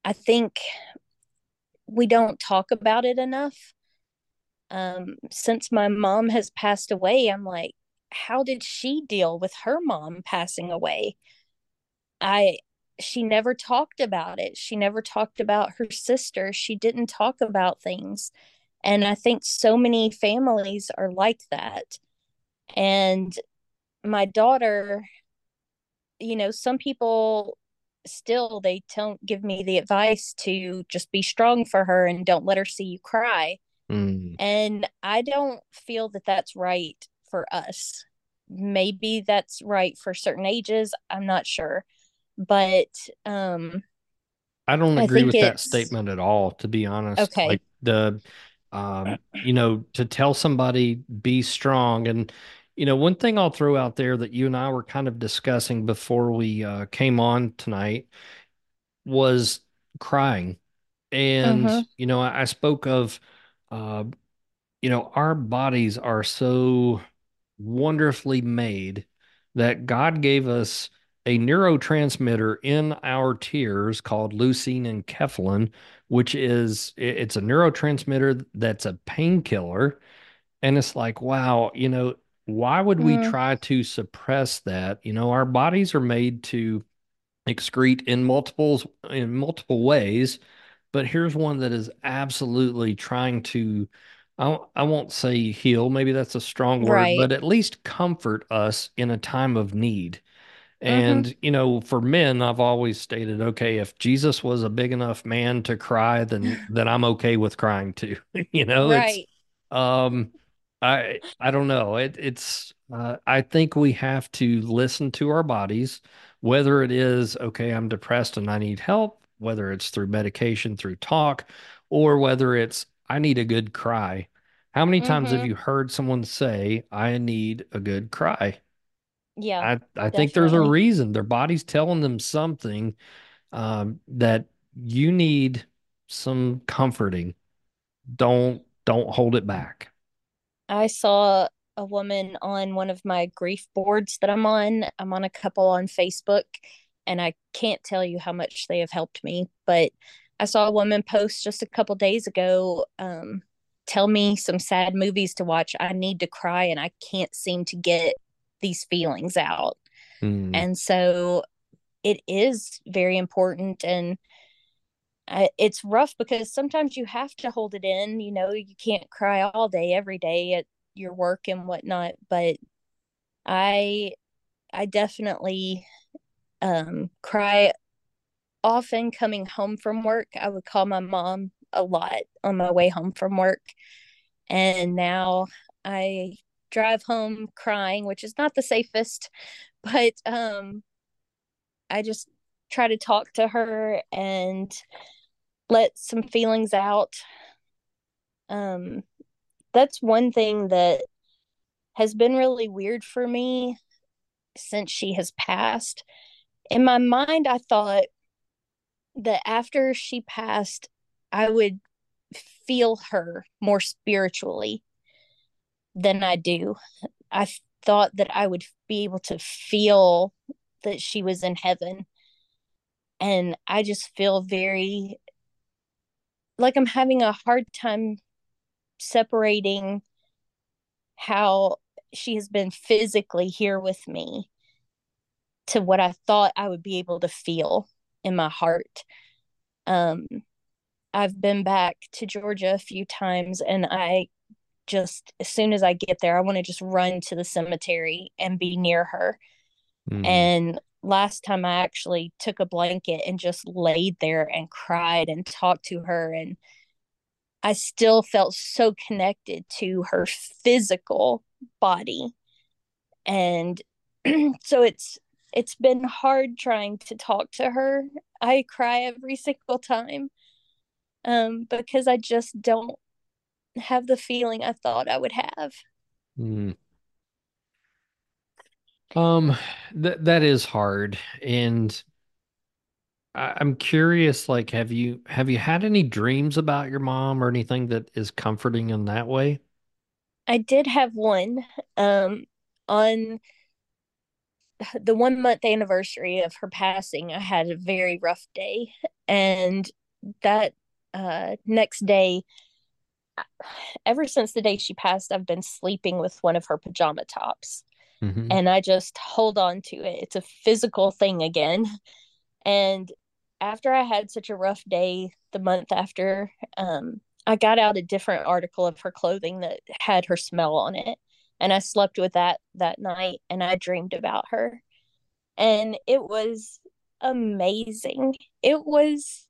[SPEAKER 2] I think we don't talk about it enough. Um since my mom has passed away, I'm like how did she deal with her mom passing away? I she never talked about it. She never talked about her sister. She didn't talk about things. And I think so many families are like that. And my daughter, you know, some people still they don't give me the advice to just be strong for her and don't let her see you cry.
[SPEAKER 1] Mm.
[SPEAKER 2] And I don't feel that that's right for us. Maybe that's right for certain ages. I'm not sure. But um
[SPEAKER 1] I don't agree
[SPEAKER 2] think
[SPEAKER 1] with that statement at all, to be honest.
[SPEAKER 2] okay.
[SPEAKER 1] Like the, um, you know, to tell somebody be strong. And, you know, one thing I'll throw out there that you and I were kind of discussing before we uh, came on tonight was crying. And,
[SPEAKER 2] Mm-hmm.
[SPEAKER 1] you know, I, I spoke of uh, you know, our bodies are so wonderfully made that God gave us a neurotransmitter in our tears called leucine enkephalin, which is it's a neurotransmitter that's a painkiller. And it's like, wow, you know, why would we
[SPEAKER 2] Mm,
[SPEAKER 1] try to suppress that? You know, our bodies are made to excrete in multiples in multiple ways but here's one that is absolutely trying to I, I won't say heal maybe that's a strong word
[SPEAKER 2] right.
[SPEAKER 1] but at least comfort us in a time of need
[SPEAKER 2] Mm-hmm.
[SPEAKER 1] and, you know, for men, I've always stated, okay, if Jesus was a big enough man to cry, then then I'm okay with crying too. You know, it's
[SPEAKER 2] Right.
[SPEAKER 1] um I I don't know. It it's uh, I think we have to listen to our bodies, whether it is, okay, I'm depressed and I need help, whether it's through medication, through talk, or whether it's I need a good cry. How many times have
[SPEAKER 2] Mm-hmm.
[SPEAKER 1] you heard someone say, I need a good cry?
[SPEAKER 2] Yeah,
[SPEAKER 1] I I think there's a reason their body's telling them something um, that you need some comforting. Don't don't hold it back.
[SPEAKER 2] I saw a woman on one of my grief boards that I'm on. I'm on a couple on Facebook, and I can't tell you how much they have helped me. But I saw a woman post just a couple days ago, um, tell me some sad movies to watch. I need to cry, and I can't seem to get these feelings out.
[SPEAKER 1] Hmm.
[SPEAKER 2] And so it is very important. And it's rough because sometimes you have to hold it in. You know, you can't cry all day, every day at your work and whatnot. But I, I definitely um, cry often coming home from work. I would call my mom a lot on my way home from work, and now I drive home crying, which is not the safest, but um, I just try to talk to her and let some feelings out. Um, that's one thing that has been really weird for me since she has passed. In my mind, I thought that after she passed, I would feel her more spiritually than I do. I thought that I would be able to feel that she was in heaven. And I just feel very like I'm having a hard time separating how she has been physically here with me to what I thought I would be able to feel in my heart. Um, I've been back to Georgia a few times and I just as soon as I get there, I want to just run to the cemetery and be near her.
[SPEAKER 1] Hmm.
[SPEAKER 2] And last time I actually took a blanket and just laid there and cried and talked to her and I still felt so connected to her physical body. And so it's it's been hard trying to talk to her. I cry every single time um because I just don't have the feeling I thought I would have.
[SPEAKER 1] Hmm. Um, that that is hard, and I, I'm curious. Like, have you have you had any dreams about your mom or anything that is comforting in that way?
[SPEAKER 2] I did have one um on the one month anniversary of her passing. I had a very rough day and that uh next day ever since the day she passed I've been sleeping with one of her pajama tops
[SPEAKER 1] hmm
[SPEAKER 2] and I just hold on to it. It's a physical thing again. And after I had such a rough day the month after, um, I got out a different article of her clothing that had her smell on it. And I slept with that that night and I dreamed about her. And it was amazing. It was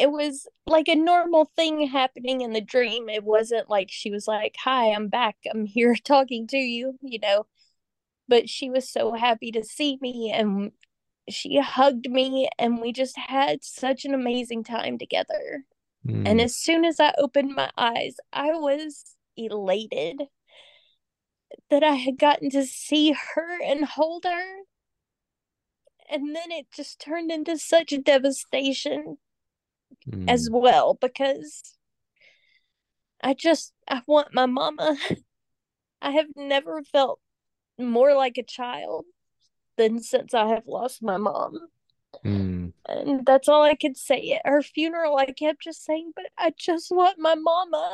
[SPEAKER 2] it was like a normal thing happening in the dream. It wasn't like she was like, "Hi, I'm back. I'm here talking to you," you know. But she was so happy to see me and she hugged me and we just had such an amazing time together. And
[SPEAKER 1] Hmm.
[SPEAKER 2] as soon as I opened my eyes, I was elated that I had gotten to see her and hold her. And then it just turned into such devastation as
[SPEAKER 1] Hmm.
[SPEAKER 2] well because I just I want my mama. I have never felt more like a child than since I have lost my mom.
[SPEAKER 1] Mm.
[SPEAKER 2] And that's all I could say. At her funeral, I kept just saying, but I just want my mama.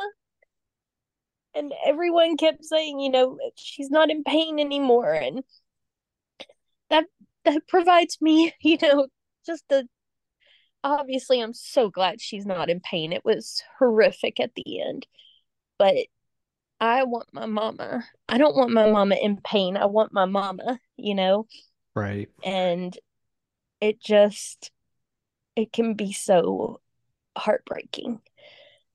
[SPEAKER 2] And everyone kept saying, you know, she's not in pain anymore. And that that provides me, you know, just a obviously I'm so glad she's not in pain. It was horrific at the end. But I want my mama. I don't want my mama in pain. I want my mama, you know?
[SPEAKER 1] Right.
[SPEAKER 2] And it just it can be so heartbreaking.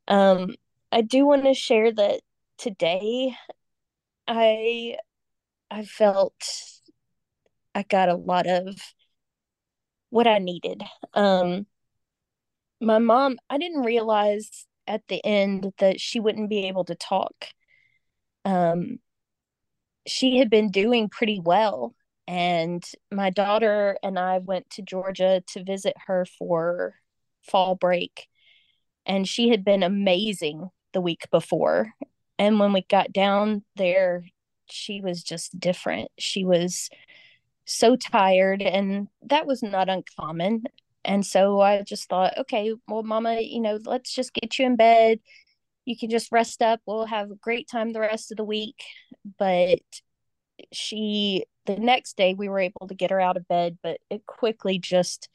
[SPEAKER 2] Um I do want to share that today I I felt I got a lot of what I needed. Um my mom, I didn't realize at the end that she wouldn't be able to talk. Um she had been doing pretty well and my daughter and I went to Georgia to visit her for fall break and she had been amazing the week before. And when we got down there she was just different. She was so tired and that was not uncommon and so i just thought okay well mama you know let's just get you in bed you can just rest up we'll have a great time the rest of the week but she the next day we were able to get her out of bed but it quickly just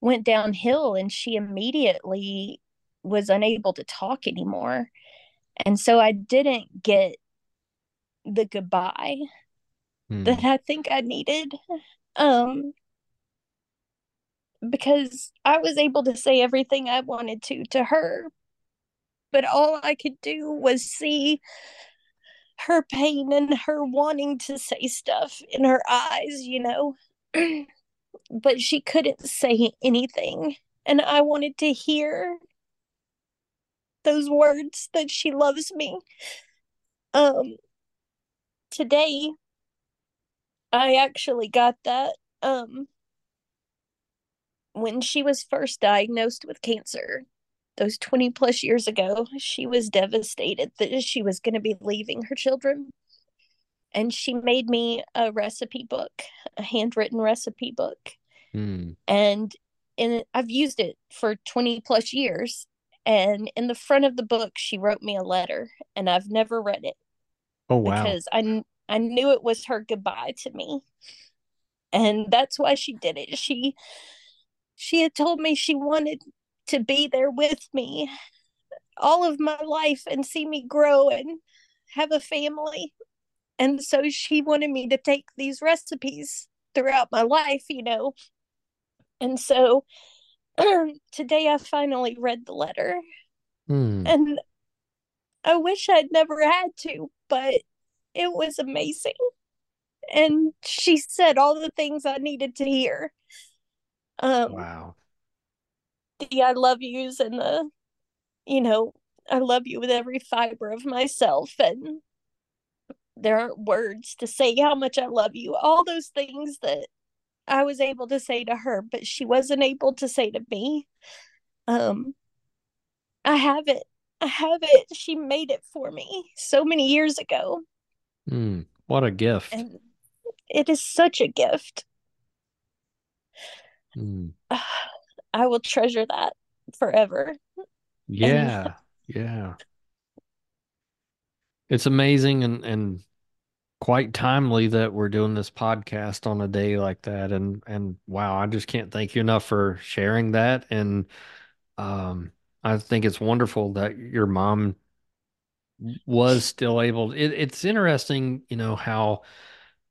[SPEAKER 2] went downhill and she immediately was unable to talk anymore and so I didn't get the goodbye hmm. that I think I needed. Um, because I was able to say everything I wanted to to her, but all I could do was see her pain and her wanting to say stuff in her eyes, you know. but she couldn't say anything. And I wanted to hear those words that she loves me. Um today I actually got that um when she was first diagnosed with cancer those 20 plus years ago she was devastated that she was going to be leaving her children. And she made me a recipe book a handwritten recipe book. Mm. and and I've used it for 20 plus years. And in the front of the book she wrote me a letter and i've never read it.
[SPEAKER 1] Oh wow.
[SPEAKER 2] Because i i knew it was her goodbye to me. And that's why she did it. She she had told me she wanted to be there with me all of my life and see me grow and have a family and so she wanted me to take these recipes throughout my life you know and so today I finally read the letter. Hmm. And I wish I'd never had to, but it was amazing. And she said all the things I needed to hear.
[SPEAKER 1] Um, wow.
[SPEAKER 2] The I love yous and the, you know, I love you with every fiber of myself. And there aren't words to say how much I love you. All those things that I was able to say to her, but she wasn't able to say to me. Um, I have it. I have it. She made it for me so many years ago.
[SPEAKER 1] Mm, what a gift.
[SPEAKER 2] And it is such a gift. Mm. I will treasure that forever.
[SPEAKER 1] Yeah. And... yeah. It's amazing and and quite timely that we're doing this podcast on a day like that and and wow i just can't thank you enough for sharing that and um i think it's wonderful that your mom was still able it, it's interesting you know how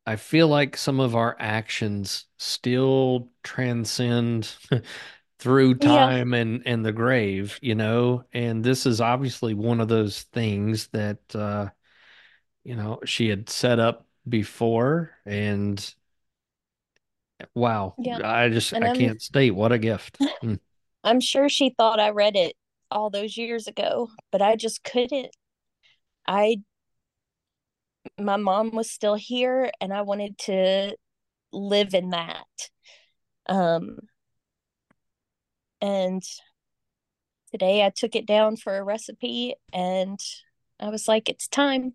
[SPEAKER 1] i feel like some of our actions still transcend through time yeah. and and the grave you know and this is obviously one of those things that uh you know, she had set up before and wow. Yeah. I just and I I'm, can't state what a gift.
[SPEAKER 2] Mm. I'm sure she thought I read it all those years ago, but I just couldn't. I my mom was still here and I wanted to live in that. Um and today I took it down for a recipe and I was like, it's time.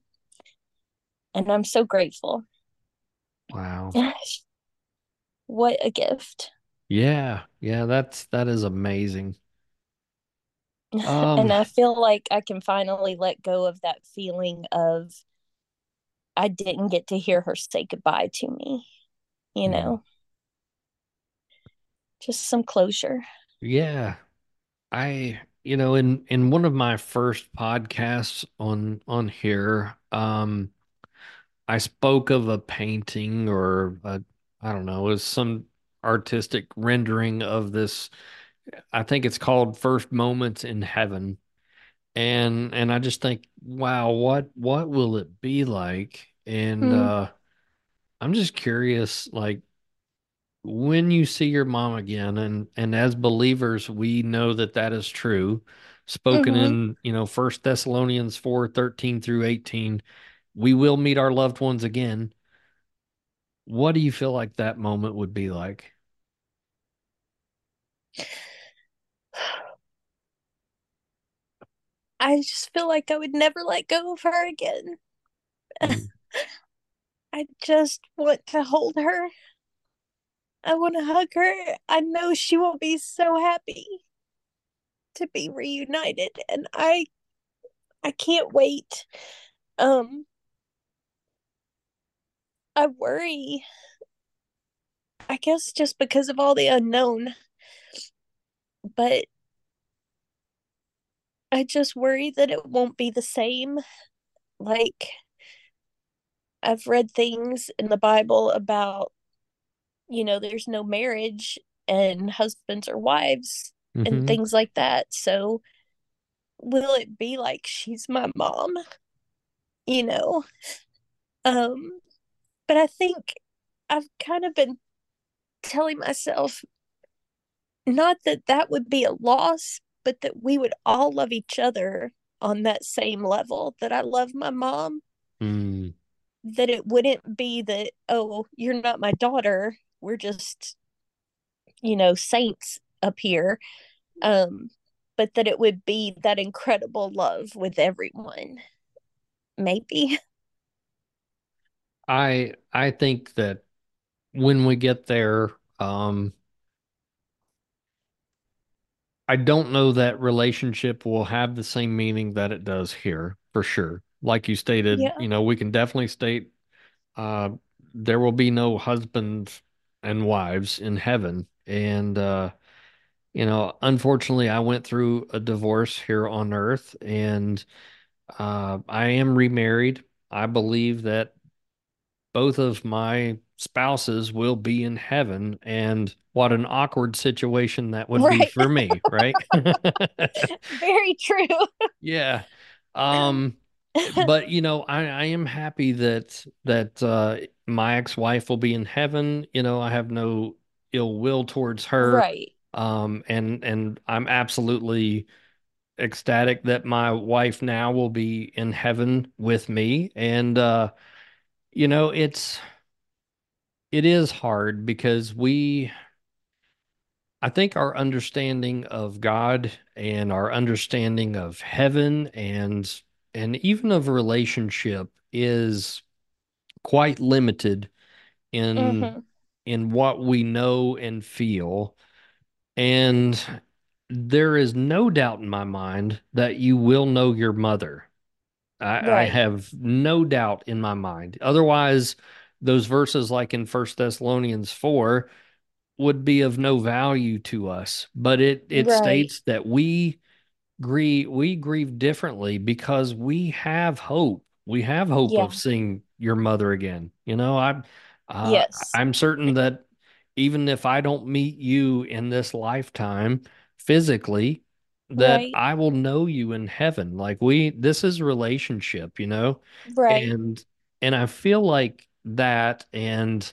[SPEAKER 2] And I'm so grateful.
[SPEAKER 1] Wow.
[SPEAKER 2] what a gift.
[SPEAKER 1] Yeah. Yeah, that's that is amazing.
[SPEAKER 2] and
[SPEAKER 1] Um,
[SPEAKER 2] I feel like I can finally let go of that feeling of I didn't get to hear her say goodbye to me, you
[SPEAKER 1] yeah.
[SPEAKER 2] know, just some closure.
[SPEAKER 1] Yeah. I, you know, in in one of my first podcasts on on here, um, I spoke of a painting or a, I don't know, it was some artistic rendering of this. I think it's called First Moments in Heaven. And and I just think, wow, what what will it be like? And
[SPEAKER 2] Mm,
[SPEAKER 1] uh I'm just curious, like when you see your mom again, and and as believers, we know that that is true. Spoken
[SPEAKER 2] mm-hmm.
[SPEAKER 1] in, you know, First Thessalonians four thirteen through 18, we will meet our loved ones again. What do you feel like that moment would be like?
[SPEAKER 2] I just feel like I would never let go of her again.
[SPEAKER 1] Mm,
[SPEAKER 2] I just want to hold her. I want to hug her. I know she will be so happy to be reunited and I I can't wait. Um I worry I guess just because of all the unknown, but I just worry that it won't be the same. Like I've read things in the Bible about, you know, there's no marriage and husbands or wives and
[SPEAKER 1] hmm
[SPEAKER 2] things like that. So will it be like she's my mom? You know? Um but I think I've kind of been telling myself not that that would be a loss, but that we would all love each other on that same level that I love my mom,
[SPEAKER 1] Mm.
[SPEAKER 2] that it wouldn't be that, oh, you're not my daughter. We're just, you know, saints up here. Um, but that it would be that incredible love with everyone. Maybe.
[SPEAKER 1] I I think that when we get there, um, I don't know that relationship will have the same meaning that it does here, for sure. Like you stated,
[SPEAKER 2] Yeah.
[SPEAKER 1] you know, we can definitely state uh there will be no husbands and wives in heaven. And uh, you know, unfortunately I went through a divorce here on earth and uh I am remarried. I believe that both of my spouses will be in heaven and what an awkward situation that would be for me, right?
[SPEAKER 2] Very true.
[SPEAKER 1] Yeah. Um, but you know, I, I am happy that that uh my ex-wife will be in heaven. You know, I have no ill will towards her.
[SPEAKER 2] right.
[SPEAKER 1] Um, and and I'm absolutely ecstatic that my wife now will be in heaven with me. And uh, you know, it's it is hard because we I think our understanding of God and our understanding of heaven and and even of relationship is quite limited in
[SPEAKER 2] Mm-hmm.
[SPEAKER 1] in what we know and feel. And there is no doubt in my mind that you will know your mother. I, I have no doubt in my mind. Otherwise, those verses like in First Thessalonians 4 would be of no value to us. But it it
[SPEAKER 2] Right.
[SPEAKER 1] states that we grieve we grieve differently because we have hope. We have hope of seeing your mother again. You know, I'm uh,
[SPEAKER 2] Yes.
[SPEAKER 1] I'm certain that even if I don't meet you in this lifetime physically, that
[SPEAKER 2] Right.
[SPEAKER 1] I will know you in heaven. Like we, this is relationship, you know,
[SPEAKER 2] Right.
[SPEAKER 1] and and I feel like that and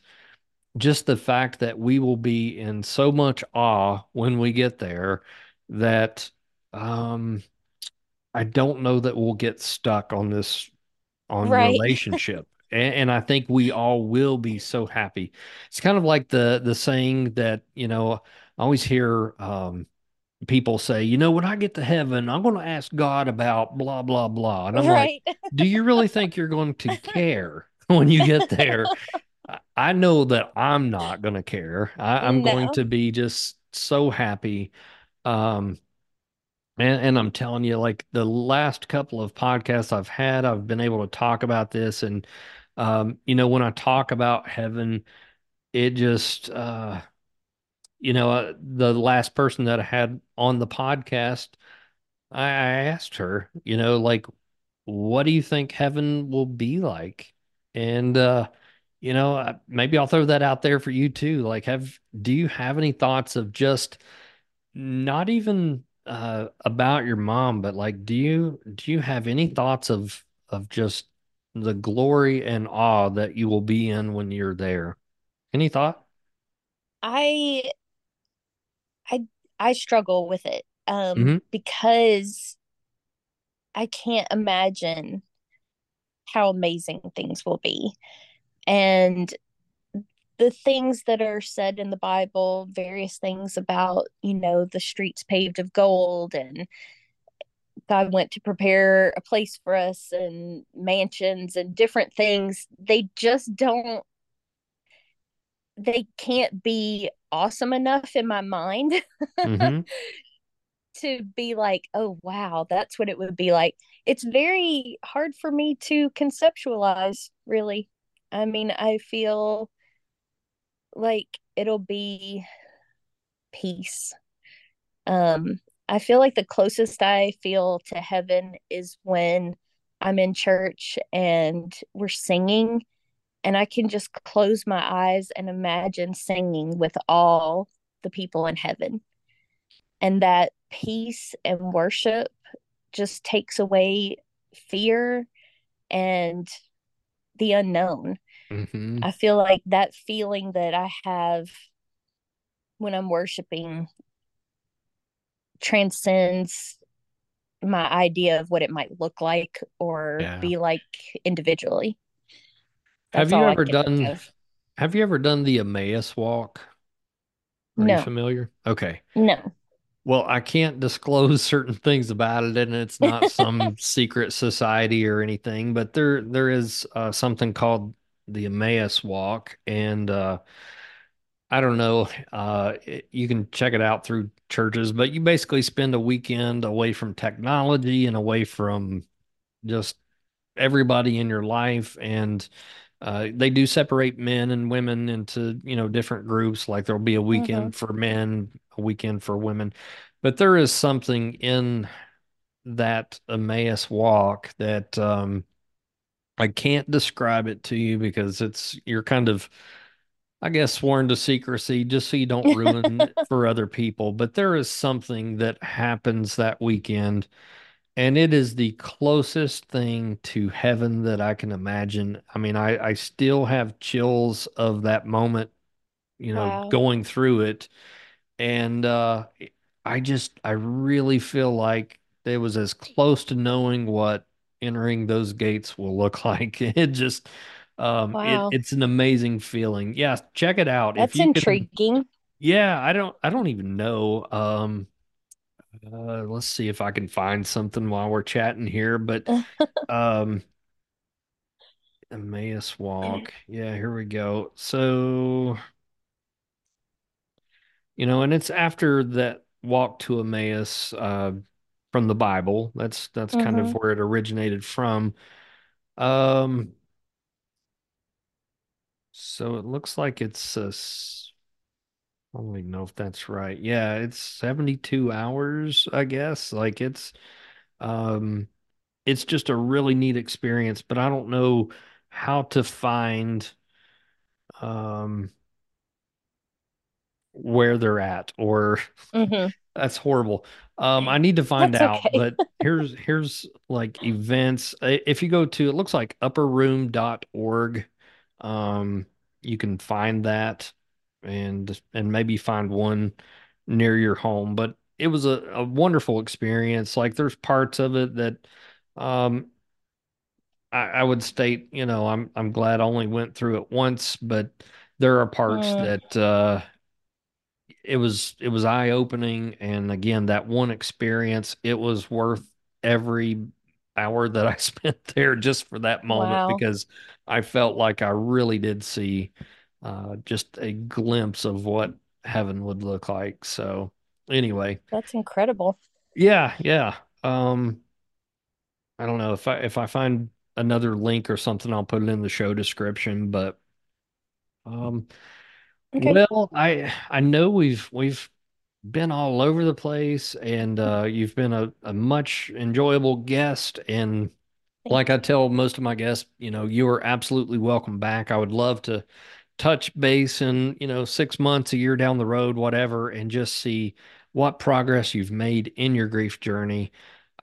[SPEAKER 1] just the fact that we will be in so much awe when we get there that um I don't know that we'll get stuck on this on
[SPEAKER 2] Right.
[SPEAKER 1] relationship. And, and I think we all will be so happy. It's kind of like the the saying that, you know, I always hear um people say, you know, when I get to heaven, I'm going to ask God about blah, blah, blah. And I'm like, do you really think you're going to care when you get there? I- know that I'm not going to care. I, I'm going to be just so happy. Um, and, and I'm telling you, like the last couple of podcasts I've had, I've been able to talk about this. And, um, you know, when I talk about heaven, it just, uh, you know, uh, the last person that I had on the podcast, I, I asked her, you know, like, what do you think heaven will be like? And, uh, you know, uh, maybe I'll throw that out there for you too. Like, have, do you have any thoughts of just not even, uh, about your mom, but like, do you, do you have any thoughts of, of just the glory and awe that you will be in when you're there? Any thought?
[SPEAKER 2] I I I struggle with it um
[SPEAKER 1] hmm
[SPEAKER 2] because I can't imagine how amazing things will be. And the things that are said in the Bible, various things about, you know, the streets paved of gold and God went to prepare a place for us and mansions and different things, they just don't they can't be awesome enough in my mind
[SPEAKER 1] hmm
[SPEAKER 2] to be like, oh, wow, that's what it would be like. It's very hard for me to conceptualize, really. I mean, I feel like it'll be peace. Um, I feel like the closest I feel to heaven is when I'm in church and we're singing, and I can just close my eyes and imagine singing with all the people in heaven. And that peace and worship just takes away fear and the unknown.
[SPEAKER 1] hmm
[SPEAKER 2] I feel like that feeling that I have when I'm worshiping transcends my idea of what it might look like or
[SPEAKER 1] Yeah.
[SPEAKER 2] be like individually.
[SPEAKER 1] Have you ever done have you ever done the Emmaus walk? Are you familiar? Okay.
[SPEAKER 2] no.
[SPEAKER 1] Well, I can't disclose certain things about it, and it's not some secret society or anything, but there there is uh, something called the Emmaus Walk, and uh, I don't know, uh, it- you can check it out through churches, but you basically spend a weekend away from technology and away from just everybody in your life, and uh, they do separate men and women into, you know, different groups. Like there'll be a
[SPEAKER 2] hmm
[SPEAKER 1] weekend for men, a weekend for women. But there is something in that Emmaus walk that um, I can't describe it to you because it's you're kind of, I guess, sworn to secrecy just so you don't ruin it for other people. But there is something that happens that weekend, and it is the closest thing to heaven that I can imagine. I mean, I, I still have chills of that moment, you know,
[SPEAKER 2] wow.
[SPEAKER 1] going through it. And uh, I just, I really feel like it was as close to knowing what entering those gates will look like. It just, um, it,
[SPEAKER 2] Wow.
[SPEAKER 1] it's an amazing feeling. Yeah, check it out. If
[SPEAKER 2] That's
[SPEAKER 1] you can,
[SPEAKER 2] intriguing.
[SPEAKER 1] yeah, I don't, I don't even know. Um, uh, let's see if I can find something while we're chatting here, but, um, Emmaus Walk. Yeah, here we go. So, you know, and it's after that walk to Emmaus, uh, from the Bible. That's that's kind of
[SPEAKER 2] hmm
[SPEAKER 1] where it originated from. Um, so it looks like it's s- I don't even know if that's right. Yeah, it's 72 hours, I guess. Like it's um it's just a really neat experience, but I don't know how to find um where they're at or
[SPEAKER 2] hmm
[SPEAKER 1] That's horrible. Um, I need to find
[SPEAKER 2] That's
[SPEAKER 1] out,
[SPEAKER 2] okay.
[SPEAKER 1] but here's here's like events. If you go to it looks like upperroom.org, um, you can find that and and maybe find one near your home. But it was a, a wonderful experience. Like there's parts of it that um I, I would state, you know, I'm I'm glad I only went through it once, but there are parts
[SPEAKER 2] Mm,
[SPEAKER 1] that uh it was it was eye opening, and again, that one experience, it was worth every hour that I spent there just for that moment
[SPEAKER 2] Wow.
[SPEAKER 1] because I felt like I really did see uh, just a glimpse of what heaven would look like. So anyway,
[SPEAKER 2] That's incredible.
[SPEAKER 1] yeah, yeah. Um, I don't know if I if I find another link or something, I'll put it in the show description. But um,
[SPEAKER 2] Okay.
[SPEAKER 1] well, I I know we've we've been all over the place, and uh, you've been a, a much enjoyable guest. And like I tell most of my guests, you know, you are absolutely welcome back. I would love to touch base in, you know, six months, a year down the road, whatever, and just see what progress you've made in your grief journey.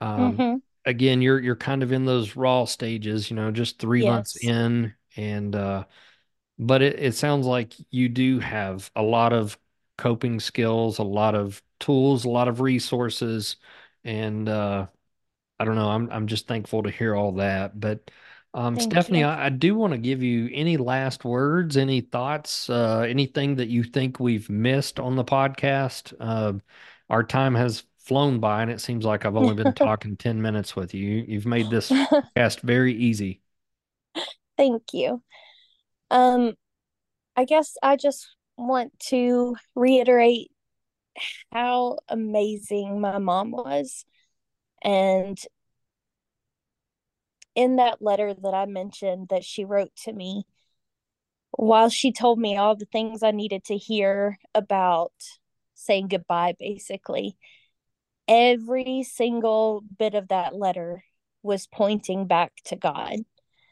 [SPEAKER 1] Um,
[SPEAKER 2] Mm-hmm.
[SPEAKER 1] again, you're you're kind of in those raw stages, you know, just three months in, and uh, but it, it sounds like you do have a lot of coping skills, a lot of tools, a lot of resources, and uh, I don't know. I'm I'm just thankful to hear all that. But um, Stephanie. I, I do want to give you any last words, any thoughts, uh, anything that you think we've missed on the podcast. Uh, our time has flown by, and it seems like I've only been talking 10 minutes with you. You've made this cast very easy.
[SPEAKER 2] Thank you. Um, I guess I just want to reiterate how amazing my mom was. And in that letter that I mentioned that she wrote to me, while she told me all the things I needed to hear about saying goodbye, basically, every single bit of that letter was pointing back to God,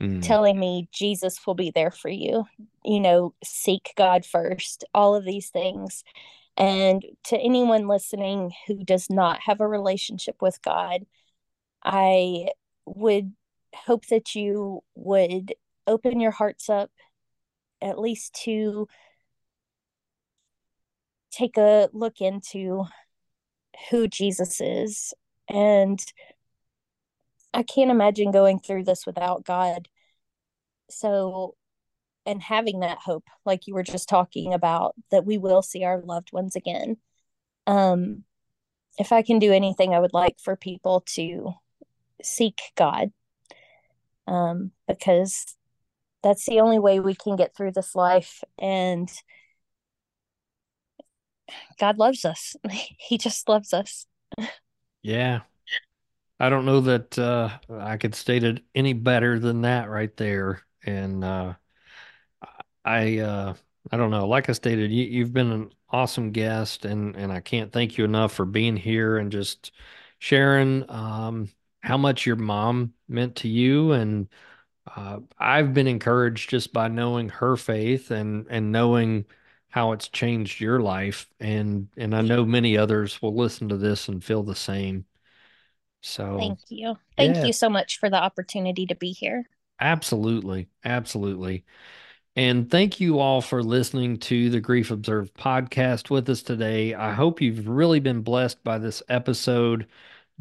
[SPEAKER 1] Mm,
[SPEAKER 2] telling me Jesus will be there for you. You know, seek God first, all of these things. And to anyone listening who does not have a relationship with God, I would hope that you would open your hearts up at least to take a look into who Jesus is. And I can't imagine going through this without God. So, and having that hope, like you were just talking about, that we will see our loved ones again. Um, if I can do anything, I would like for people to seek God um, because that's the only way we can get through this life. And God loves us, He just loves us.
[SPEAKER 1] yeah. I don't know that uh, I could state it any better than that right there. And uh, I uh I don't know. Like I stated, you, you've been an awesome guest and and I can't thank you enough for being here and just sharing um how much your mom meant to you and uh I've been encouraged just by knowing her faith and and knowing how it's changed your life and and I know many others will listen to this and feel the same. So,
[SPEAKER 2] Thank you. Thank
[SPEAKER 1] yeah,
[SPEAKER 2] you so much for the opportunity to be here.
[SPEAKER 1] absolutely. Absolutely. And thank you all for listening to the Grief Observed podcast with us today. I hope you've really been blessed by this episode.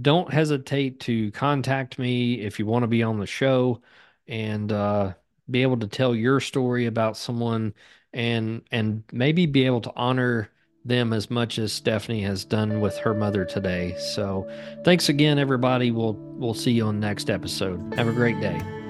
[SPEAKER 1] Don't hesitate to contact me if you want to be on the show and uh, be able to tell your story about someone and and maybe be able to honor them as much as Stephanie has done with her mother today. So, thanks again, everybody. We'll we'll see you on the next episode. Have a great day.